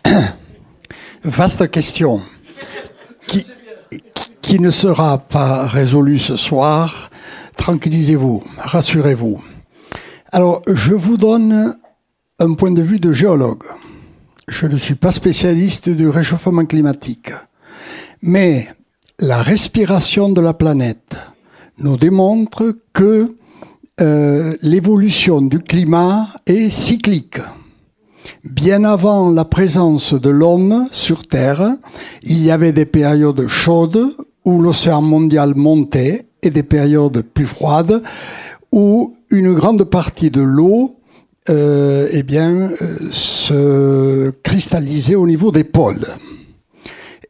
Vaste question qui, ne sera pas résolue ce soir. Tranquillisez-vous, rassurez-vous. Alors, je vous donne un point de vue de géologue. Je ne suis pas spécialiste du réchauffement climatique. Mais la respiration de la planète nous démontre que euh, l'évolution du climat est cyclique. Bien avant la présence de l'homme sur Terre, il y avait des périodes chaudes où l'océan mondial montait et des périodes plus froides où une grande partie de l'eau euh, eh bien, euh, se cristallisait au niveau des pôles.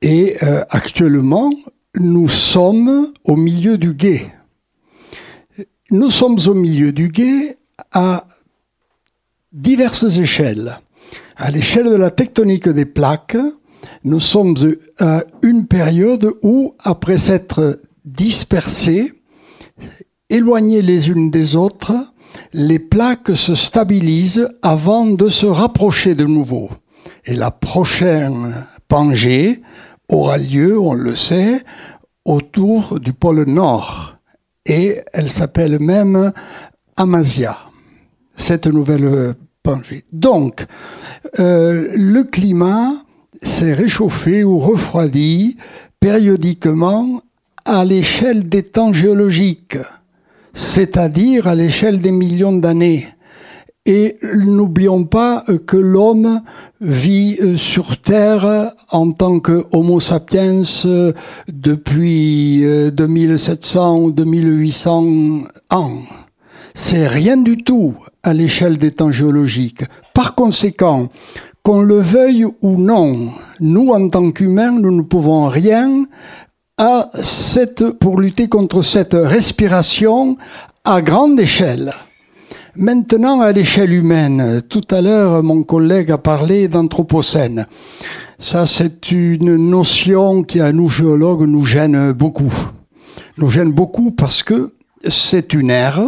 Et euh, actuellement, nous sommes au milieu du guet. Nous sommes au milieu du guet à diverses échelles. À l'échelle de la tectonique des plaques, nous sommes à une période où, après s'être dispersés, éloignés les unes des autres, les plaques se stabilisent avant de se rapprocher de nouveau. Et la prochaine Pangée aura lieu, on le sait, autour du pôle Nord. Et elle s'appelle même Amasia, cette nouvelle Donc, euh, le climat s'est réchauffé ou refroidi périodiquement à l'échelle des temps géologiques c'est-à-dire à, l'échelle des millions d'années. Et n'oublions pas que l'homme vit euh, sur Terre en tant que Homo sapiens euh, depuis 2700 euh, ou 2800 ans. C'est rien du tout à l'échelle des temps géologiques. Par conséquent, qu'on le veuille ou non, nous, en tant qu'humains, nous ne pouvons rien à cette, pour lutter contre cette respiration à grande échelle. Maintenant, à l'échelle humaine, tout à l'heure, mon collègue a parlé d'anthropocène. Ça, c'est une notion qui, à nous géologues, nous gêne beaucoup. Nous gêne beaucoup parce que c'est une ère,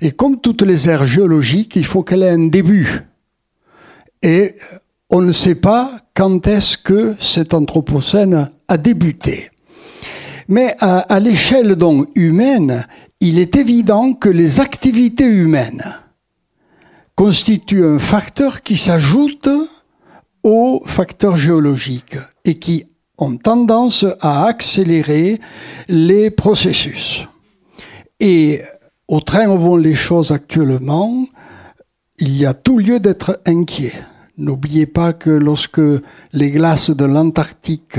et comme toutes les aires géologiques, il faut qu'elle ait un début. Et on ne sait pas quand est-ce que cet anthropocène a débuté. Mais à, l'échelle donc humaine, il est évident que les activités humaines constituent un facteur qui s'ajoute aux facteurs géologiques et qui ont tendance à accélérer les processus. Et au train où vont les choses actuellement, il y a tout lieu d'être inquiet. N'oubliez pas que lorsque les glaces de l'Antarctique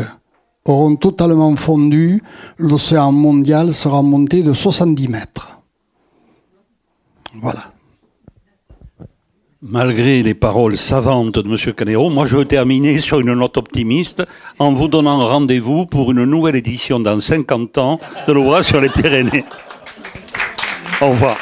auront totalement fondu, l'océan mondial sera monté de 70 mètres. Voilà. Malgré les paroles savantes de M. Canero, moi je veux terminer sur une note optimiste en vous donnant rendez-vous pour une nouvelle édition dans 50 ans de l'ouvrage sur les Pyrénées. Au revoir.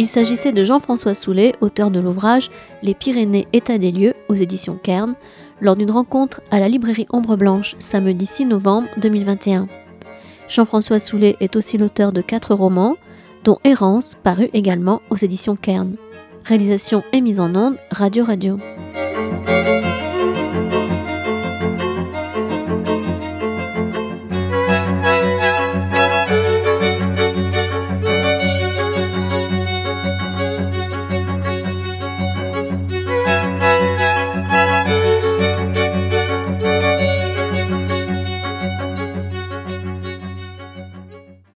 Il s'agissait de Jean-François Soulet, auteur de l'ouvrage Les Pyrénées, état des lieux aux éditions Kern, lors d'une rencontre à la librairie Ombre Blanche samedi 6 novembre 2021. Jean-François Soulet est aussi l'auteur de quatre romans, dont Errance, paru également aux éditions Kern. Réalisation et mise en onde Radio Radio.